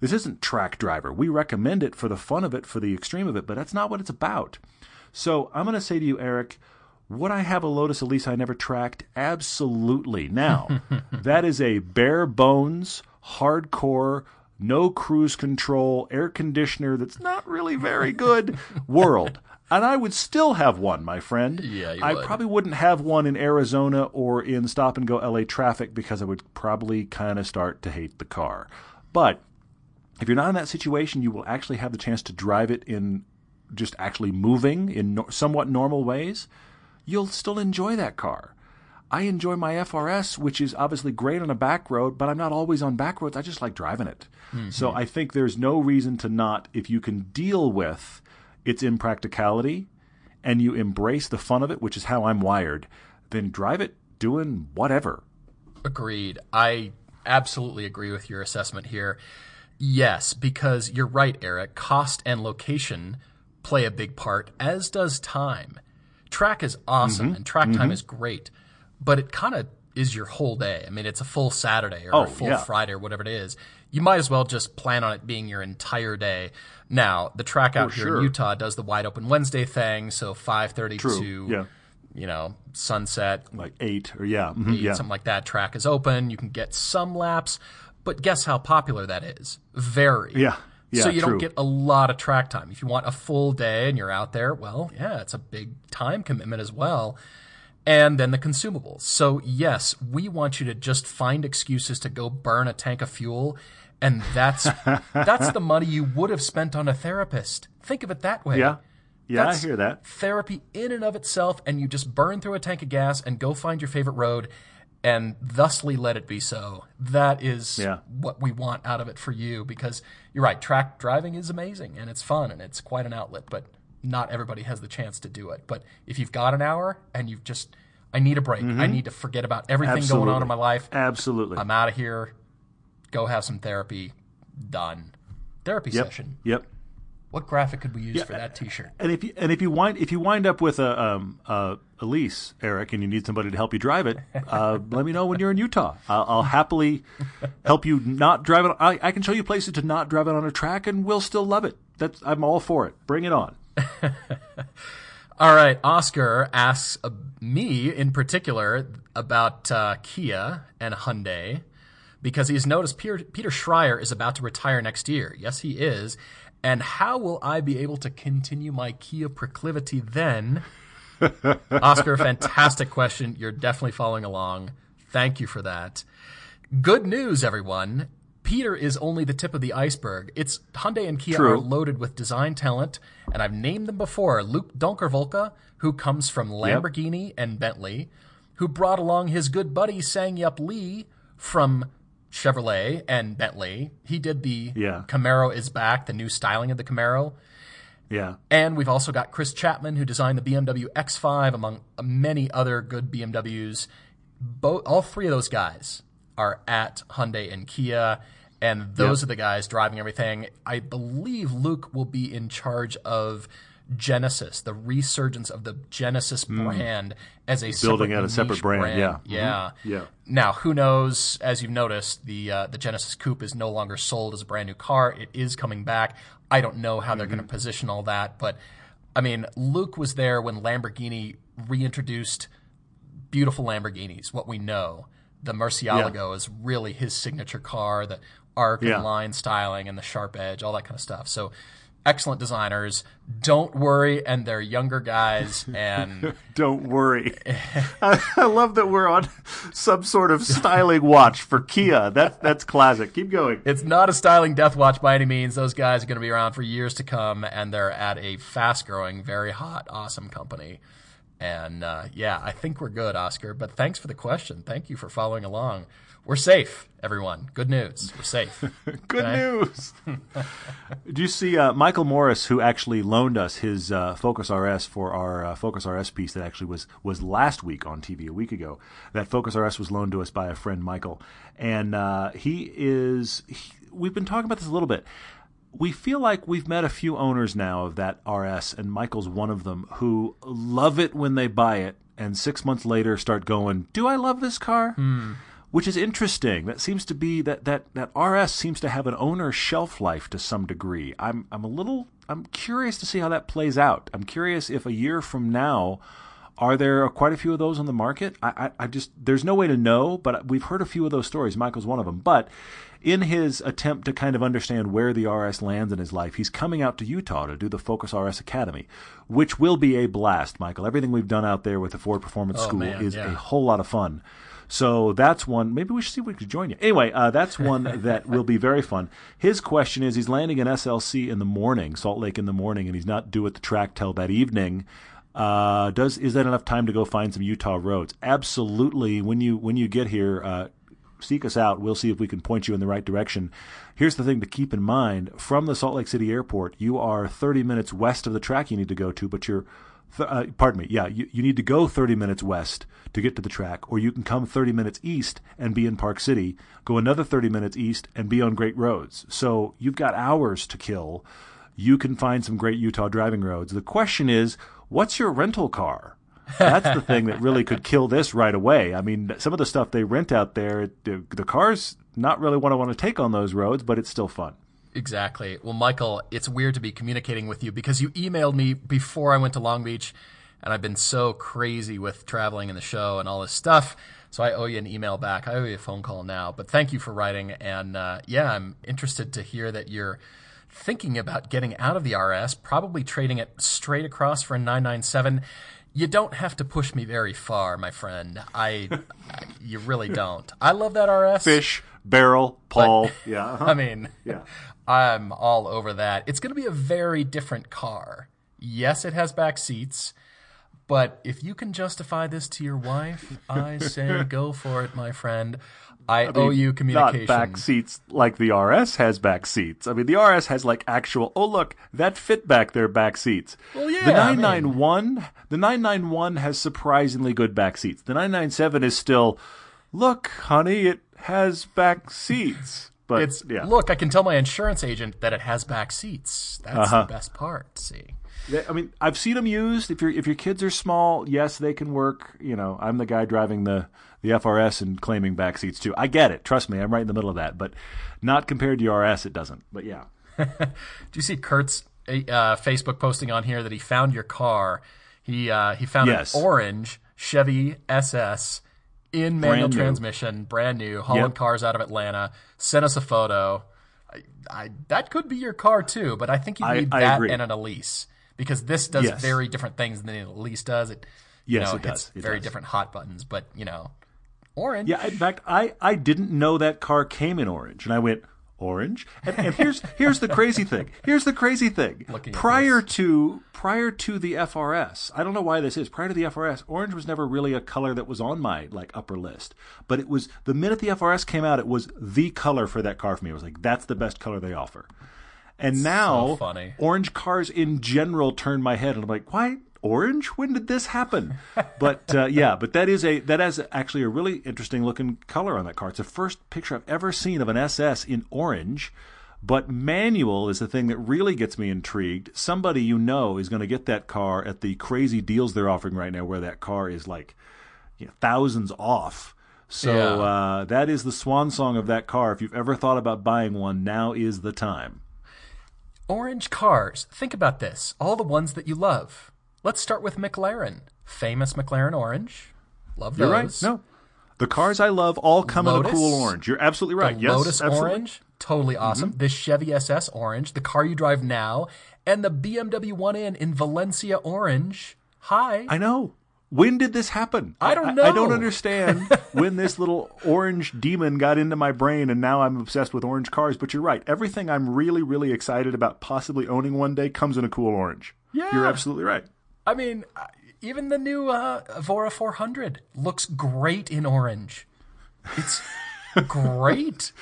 This isn't track driver. We recommend it for the fun of it, for the extreme of it, but that's not what it's about. So I'm going to say to you, Eric, would I have a Lotus Elise I never tracked? Absolutely. Now, that is a bare bones, hardcore, no cruise control, air conditioner that's not really very good world. And I would still have one, my friend. Yeah, I would. probably wouldn't have one in Arizona or in stop and go LA traffic because I would probably kind of start to hate the car. But if you're not in that situation, you will actually have the chance to drive it in just actually moving in no- somewhat normal ways. You'll still enjoy that car. I enjoy my FRS, which is obviously great on a back road, but I'm not always on back roads. I just like driving it. Mm-hmm. So I think there's no reason to not, if you can deal with its impracticality and you embrace the fun of it, which is how I'm wired, then drive it doing whatever. Agreed. I absolutely agree with your assessment here. Yes, because you're right, Eric. Cost and location play a big part, as does time. Track is awesome Mm-hmm. and track time is great, but it kind of is your whole day. I mean, it's a full Saturday or Oh, a full yeah. Friday or whatever it is. You might as well just plan on it being your entire day. Now, the track out here sure. in Utah does the wide open Wednesday thing, so 5:30 to Yeah. you know, sunset, Like eight or yeah. mhm, yeah. something like that. Track is open. You can get some laps, but guess how popular that is? Very. Yeah. Yeah, so you true. don't get a lot of track time. If you want a full day and you're out there, well, yeah, it's a big time commitment as well. And then the consumables. So yes, we want you to just find excuses to go burn a tank of fuel, and that's that's the money you would have spent on a therapist. Think of it that way. Yeah. Yeah, That's I hear that. Therapy in and of itself, and you just burn through a tank of gas and go find your favorite road and thusly let it be so. That is Yeah. what we want out of it for you because you're right, track driving is amazing and it's fun and it's quite an outlet, but not everybody has the chance to do it. But if you've got an hour and you've just, I need a break, I need to forget about everything going on Mm-hmm. In my life, Absolutely. I'm out of here, go have some therapy, done. Therapy yep. session. Yep. What graphic could we use for that T-shirt? And if you and if you wind if you wind up with a um a, a Elise, Eric, and you need somebody to help you drive it, uh, let me know when you're in Utah. I'll, I'll happily help you not drive it. I, I can show you places to not drive it on a track, and we'll still love it. That's I'm all for it. Bring it on. All right, Oscar asks uh, me in particular about uh, Kia and Hyundai because he's noticed Peter, Peter Schreyer is about to retire next year. Yes, he is. And how will I be able to continue my Kia proclivity then? Oscar, fantastic question. You're definitely following along. Thank you for that. Good news, everyone. Peter is only the tip of the iceberg. It's Hyundai and Kia True. are loaded with design talent, and I've named them before. Luc Donckerwolke, who comes from Lamborghini and Bentley, who brought along his good buddy Sang-Yup Lee from Chevrolet and Bentley. He did the Yeah. Camaro is back, the new styling of the Camaro. Yeah. And we've also got Chris Chapman, who designed the BMW X5, among many other good BMWs. Both, all three of those guys are at Hyundai and Kia, and those are the guys driving everything. I believe Luc will be in charge of Genesis, the resurgence of the Genesis brand as a. Building out a separate niche brand, yeah. Yeah, Yeah. now, who knows? As you've noticed, the uh, the Genesis Coupe is no longer sold as a brand new car. It is coming back. I don't know how they're going Mm-hmm. to position all that, but I mean, Luc was there when Lamborghini reintroduced beautiful Lamborghinis. What we know, the Murcielago is really his signature car. The arc Yeah. and line styling and the sharp edge, all that kind of stuff. So. excellent designers. Don't worry, and they're younger guys. And Don't worry. I, I love that we're on some sort of styling watch for Kia. That that's classic. Keep going. it's not a styling death watch by any means. Those guys are going to be around for years to come, and they're at a fast growing, very hot, awesome company. And uh, yeah, I think we're good, Oscar. But thanks for the question. Thank you for following along. We're safe, everyone. Good news. We're safe. Good Okay. news. Do you see uh, Michael Morris, who actually loaned us his uh, Focus RS for our uh, Focus RS piece that actually was was last week on TV a week ago? That Focus RS was loaned to us by a friend, Michael, and uh, he is. He, we've been talking about this a little bit. We feel like we've met a few owners now of that RS, and Michael's one of them, who love it when they buy it, and six months later start going, "Do I love this car?" Which is interesting. That seems to be that that that RS seems to have an owner shelf life to some degree. I'm I'm a little I'm curious to see how that plays out. I'm curious if a year from now. Are there quite a few of those on the market? I, I, I just there's no way to know, but we've heard a few of those stories. Michael's one of them. But in his attempt to kind of understand where the RS lands in his life, he's coming out to Utah to do the Focus RS Academy, which will be a blast, Michael. Everything we've done out there with the Ford Performance oh, School man, is yeah. a whole lot of fun. So that's one. Maybe we should see if we could join you. Anyway, uh, that's one that will be very fun. His question is: He's landing in SLC in the morning, Salt Lake in the morning, and he's not due at the track till that evening. Uh, does is that enough time to go find some Utah roads? Absolutely. When you when you get here, uh, seek us out. We'll see if we can point you in the right direction. Here's the thing to keep in mind: from the Salt Lake City airport, you are 30 minutes west of the track you need to go to, but you're th- uh, pardon me, yeah, you, you need to go 30 minutes west to get to the track, or you can come 30 minutes east and be in Park City, go another 30 minutes east and be on great roads. So you've got hours to kill. You can find some great Utah driving roads. The question is, what's your rental car? That's the thing that really could kill this right away. I mean, some of the stuff they rent out there, the, the cars not really what I want to take on those roads, but it's still fun. Exactly. Well, Michael, it's weird to be communicating with you because you emailed me before I went to Long Beach, and I've been so crazy with traveling and the show and all this stuff. So I owe you an email back. I owe you a phone call now. But thank you for writing. And uh, yeah, I'm interested to hear that you're thinking about getting out of the RS, probably trading it straight across for a 997. You don't have to push me very far, my friend. I, I you really don't. I love that RS. Fish, barrel, Paul. yeah. uh-huh. I mean, Yeah. I'm all over that. It's going to be a very different car. Yes, it has back seats, but if you can justify this to your wife, I say go for it, my friend. I, owe you communication. Not back seats like the RS has back seats. I mean, the RS has like actual. Oh, look, that fit back there back seats. Well, yeah, The 991, the 991 has surprisingly good back seats. The 997 is still, look, honey, it has back seats. But It's yeah, look. I can tell my insurance agent that it has back seats. That's Uh-huh. the best part. See, I mean, I've seen them used. If your if your kids are small, yes, they can work. You know, I'm the guy driving the the FRS and claiming back seats too. I get it. Trust me, I'm right in the middle of that. But not compared to your RS, it doesn't. But yeah. do you see Kurt's uh, Facebook posting on here that he found your car? He uh, he found Yes. an orange Chevy SS in manual Brand new. transmission, brand new, hauling Yep. cars out of Atlanta. Sent us a photo. I, I, that could be your car too, but I think you need I that and an Elise because this does Yes. very different things than an Elise does. It you Yes, know, it hits does. It very does. different hot buttons, but you know, orange. Yeah, in fact, I, I didn't know that car came in orange, and I went orange. And, and here's here's the crazy thing. Here's the crazy thing. Looking Prior to prior to the FRS, I don't know why this is. Prior to the FRS, orange was never really a color that was on my like upper list. But it was the minute the FRS came out, it was the color for that car for me. It was like that's the best color they offer. And now, funny. orange cars in general turn my head, and I'm like, why orange? When did this happen? but uh, yeah, but that is a that has actually a really interesting looking color on that car. It's the first picture I've ever seen of an SS in orange. But manual is the thing that really gets me intrigued. Somebody you know is going to get that car at the crazy deals they're offering right now, where that car is like you know, thousands off. So Yeah. uh, that is the swan song of that car. If you've ever thought about buying one, now is the time. Orange cars. Think about this. All the ones that you love. Let's start with McLaren. Famous McLaren orange. Love those. You're right. No, the cars I love all come in a cool orange. You're absolutely right. The yes, Lotus absolutely. Mm-hmm. orange, totally awesome. This Chevy SS orange, the car you drive now, and the BMW 1M in Valencia orange. Hi. I know. When did this happen? I don't know. I, don't understand when this little orange demon got into my brain and now I'm obsessed with orange cars. But you're right. Everything I'm really, really excited about possibly owning one day comes in a cool orange. Yeah. You're absolutely right. I mean, uh, even the new uh, Evora 400 looks great in orange. It's great.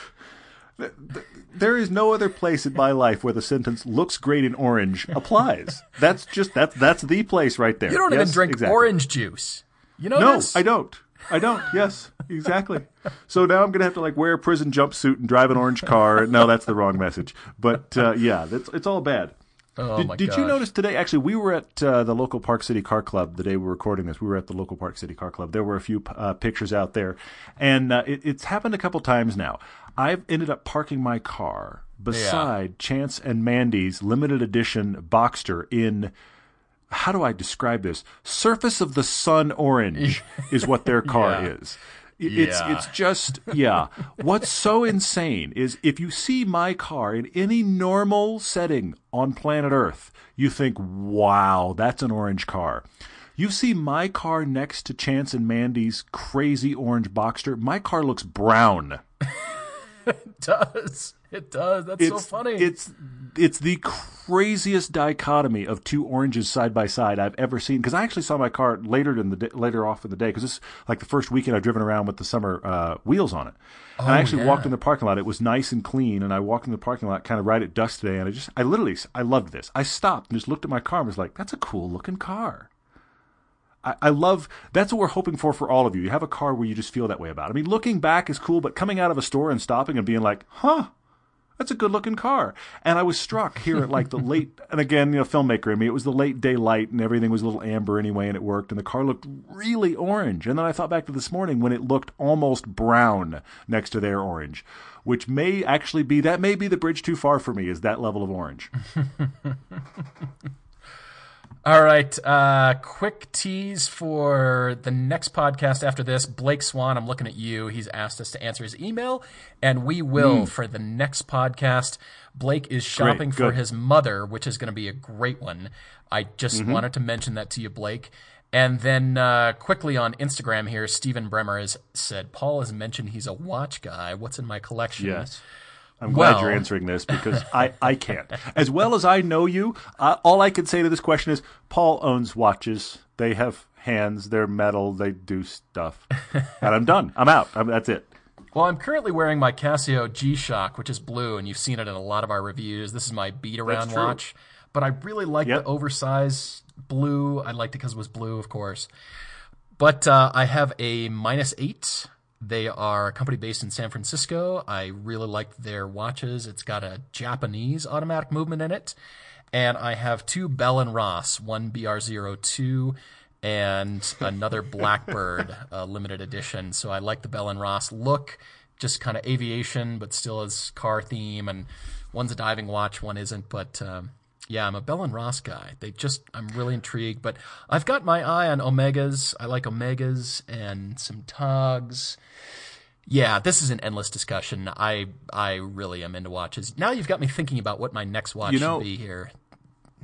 There is no other place in my life where the sentence "looks great in orange" applies. that's just that's that's the place right there. You don't even drink exactly. orange juice. You know No, this? I don't. I don't. Yes, exactly. So now I'm gonna have to like wear a prison jumpsuit and drive an orange car. No, that's the wrong message. But uh, yeah, that's it's all bad. Oh did my did you notice today? Actually, we were at uh, the local Park City Car Club the day we were recording this. We were at the local Park City Car Club. There were a few uh, pictures out there, and uh, it, it's happened a couple times now. I've ended up parking my car beside Chance and Mandy's limited edition Boxster in. How do I describe this? Surface of the sun orange is what their car Yeah. is. It's Yeah. it's just yeah. What's so insane is if you see my car in any normal setting on planet Earth, you think, "Wow, that's an orange car." You see my car next to Chance and Mandy's crazy orange Boxster. My car looks brown. It does. It does. That's so funny. It's it's the craziest dichotomy of two oranges side by side I've ever seen. Because I actually saw my car later in the day, later off in the day. Because this is like the first weekend I've driven around with the summer uh, wheels on it. and I actually yeah. walked in the parking lot. It was nice and clean, and I walked in the parking lot kind of right at dusk today. And I just I literally I loved this. I stopped and just looked at my car and was like, "That's a cool looking car." I, I love that's what we're hoping for for all of you. You have a car where you just feel that way about. it. I mean, looking back is cool, but coming out of a store and stopping and being like, "Huh, that's a good looking car." And I was struck here at like the late, and again, you know, filmmaker in me, it was the late daylight and everything was a little amber anyway, and it worked, and the car looked really orange. And then I thought back to this morning when it looked almost brown next to their orange, which may actually be that may be the bridge too far for me is that level of orange. All right. Uh, quick tease for the next podcast after this. Blake Swan, I'm looking at you. He's asked us to answer his email, and we will for the next podcast. Blake is shopping for his mother, which is going to be a great one. I just wanted to mention that to you, Blake. And then uh, quickly on Instagram here, Stephen Bremer has said, Paul has mentioned he's a watch guy. What's in my collection? Yes. I'm glad Well- you're answering this because I, I can't. As well as I know you, uh, all I can say to this question is Paul owns watches. They have hands, they're metal, they do stuff. And I'm done. I'm out. I'm, that's it. Well, I'm currently wearing my Casio G-Shock, which is blue, and you've seen it in a lot of our reviews. This is my beat around watch, but I really like Yep. the oversized blue. I liked it because it was blue, of course. But uh, I have a minus eight. They are a company based in San Francisco. I really like their watches. It's got a Japanese automatic movement in it. And I have two Bell and Ross, one BR02 and another Blackbird uh, limited edition. So I like the Bell and Ross look, just kind of aviation, but still has car theme. And one's a diving watch, one isn't. But um, yeah, I'm a Bell and Ross guy. They just, I'm really intrigued. But I've got my eye on Omegas. I like Omegas and some Togs. Yeah, this is an endless discussion. I I really am into watches. Now you've got me thinking about what my next watch You know- should be here.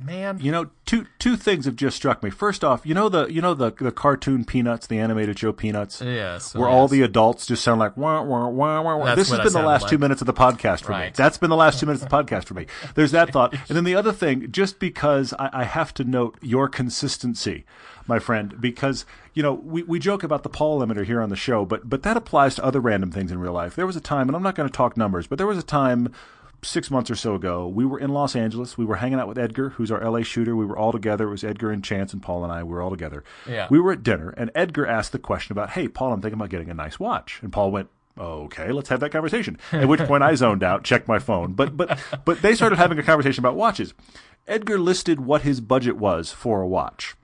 Man, You know, two two things have just struck me. First off, you know the you know the the cartoon Peanuts, the animated show Peanuts, yes. where yes. all the adults just sound like wah wah wah wah. wah. This has been the last two minutes of the podcast for me. That's been the last two minutes of the podcast for me. There's that thought, and then the other thing, just because I, I have to note your consistency, my friend, because you know we, we joke about the Paul limiter here on the show, but but that applies to other random things in real life. There was a time, and I'm not going to talk numbers, but there was a time six months or so ago, we were in Los Angeles. We were hanging out with Edgar, who's our LA shooter. We were all together. It was Edgar and Chance and Paul and I. We were all together. Yeah. We were at dinner, and Edgar asked the question about, "Hey, Paul, I'm thinking about getting a nice watch." And Paul went, "Okay, let's have that conversation." At which point I zoned out, checked my phone. But but but they started having a conversation about watches. Edgar listed what his budget was for a watch.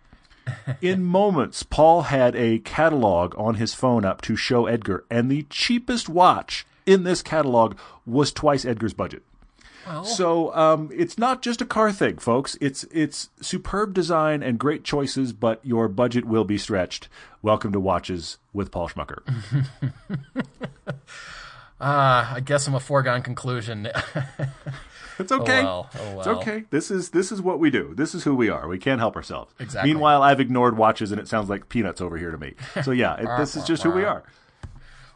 In moments, Paul had a catalog on his phone up to show Edgar, and the cheapest watch in this catalog was twice Edgar's budget. So um, it's not just a car thing, folks. It's it's superb design and great choices, but your budget will be stretched. Welcome to Watches with Paul Schmucker. Ah, I guess I'm a foregone conclusion. It's okay. well. Oh, It's okay. This is this is what we do. This is who we are. We can't help ourselves. Exactly. Meanwhile, I've ignored watches, and it sounds like peanuts over here to me. So yeah, it, this is just who we are.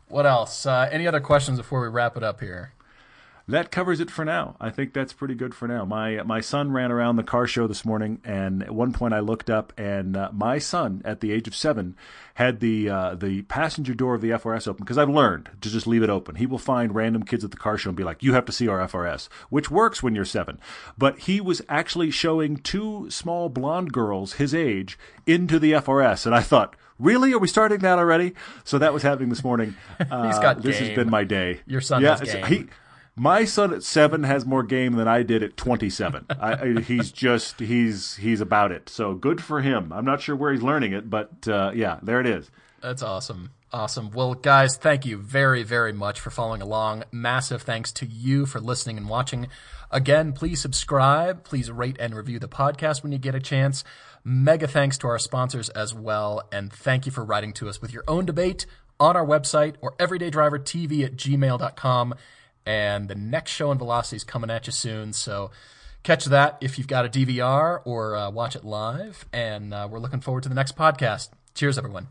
What else? Uh, any other questions before we wrap it up here? That covers it for now. I think that's pretty good for now. My my son ran around the car show this morning, and at one point I looked up, and uh, my son, at the age of seven, had the uh, the passenger door of the FRS open because I've learned to just leave it open. He will find random kids at the car show and be like, "You have to see our FRS," which works when you're seven. But he was actually showing two small blonde girls his age into the FRS, and I thought. Really? Are we starting that already? So that was happening this morning. Uh, got this has been my day. Your son yeah, has game. He, my son at seven has more game than I did at 27. I, I, he's just he's he's about it. So good for him. I'm not sure where he's learning it, but uh, yeah, there it is. That's awesome. Awesome. Well, guys, thank you very, very much for following along. Massive thanks to you for listening and watching. Again, please subscribe. Please rate and review the podcast when you get a chance. Mega thanks to our sponsors as well. And thank you for writing to us with your own debate on our website or everydaydrivertv at gmail.com. And the next show in Velocity is coming at you soon. So catch that if you've got a DVR or uh, watch it live. And uh, we're looking forward to the next podcast. Cheers, everyone.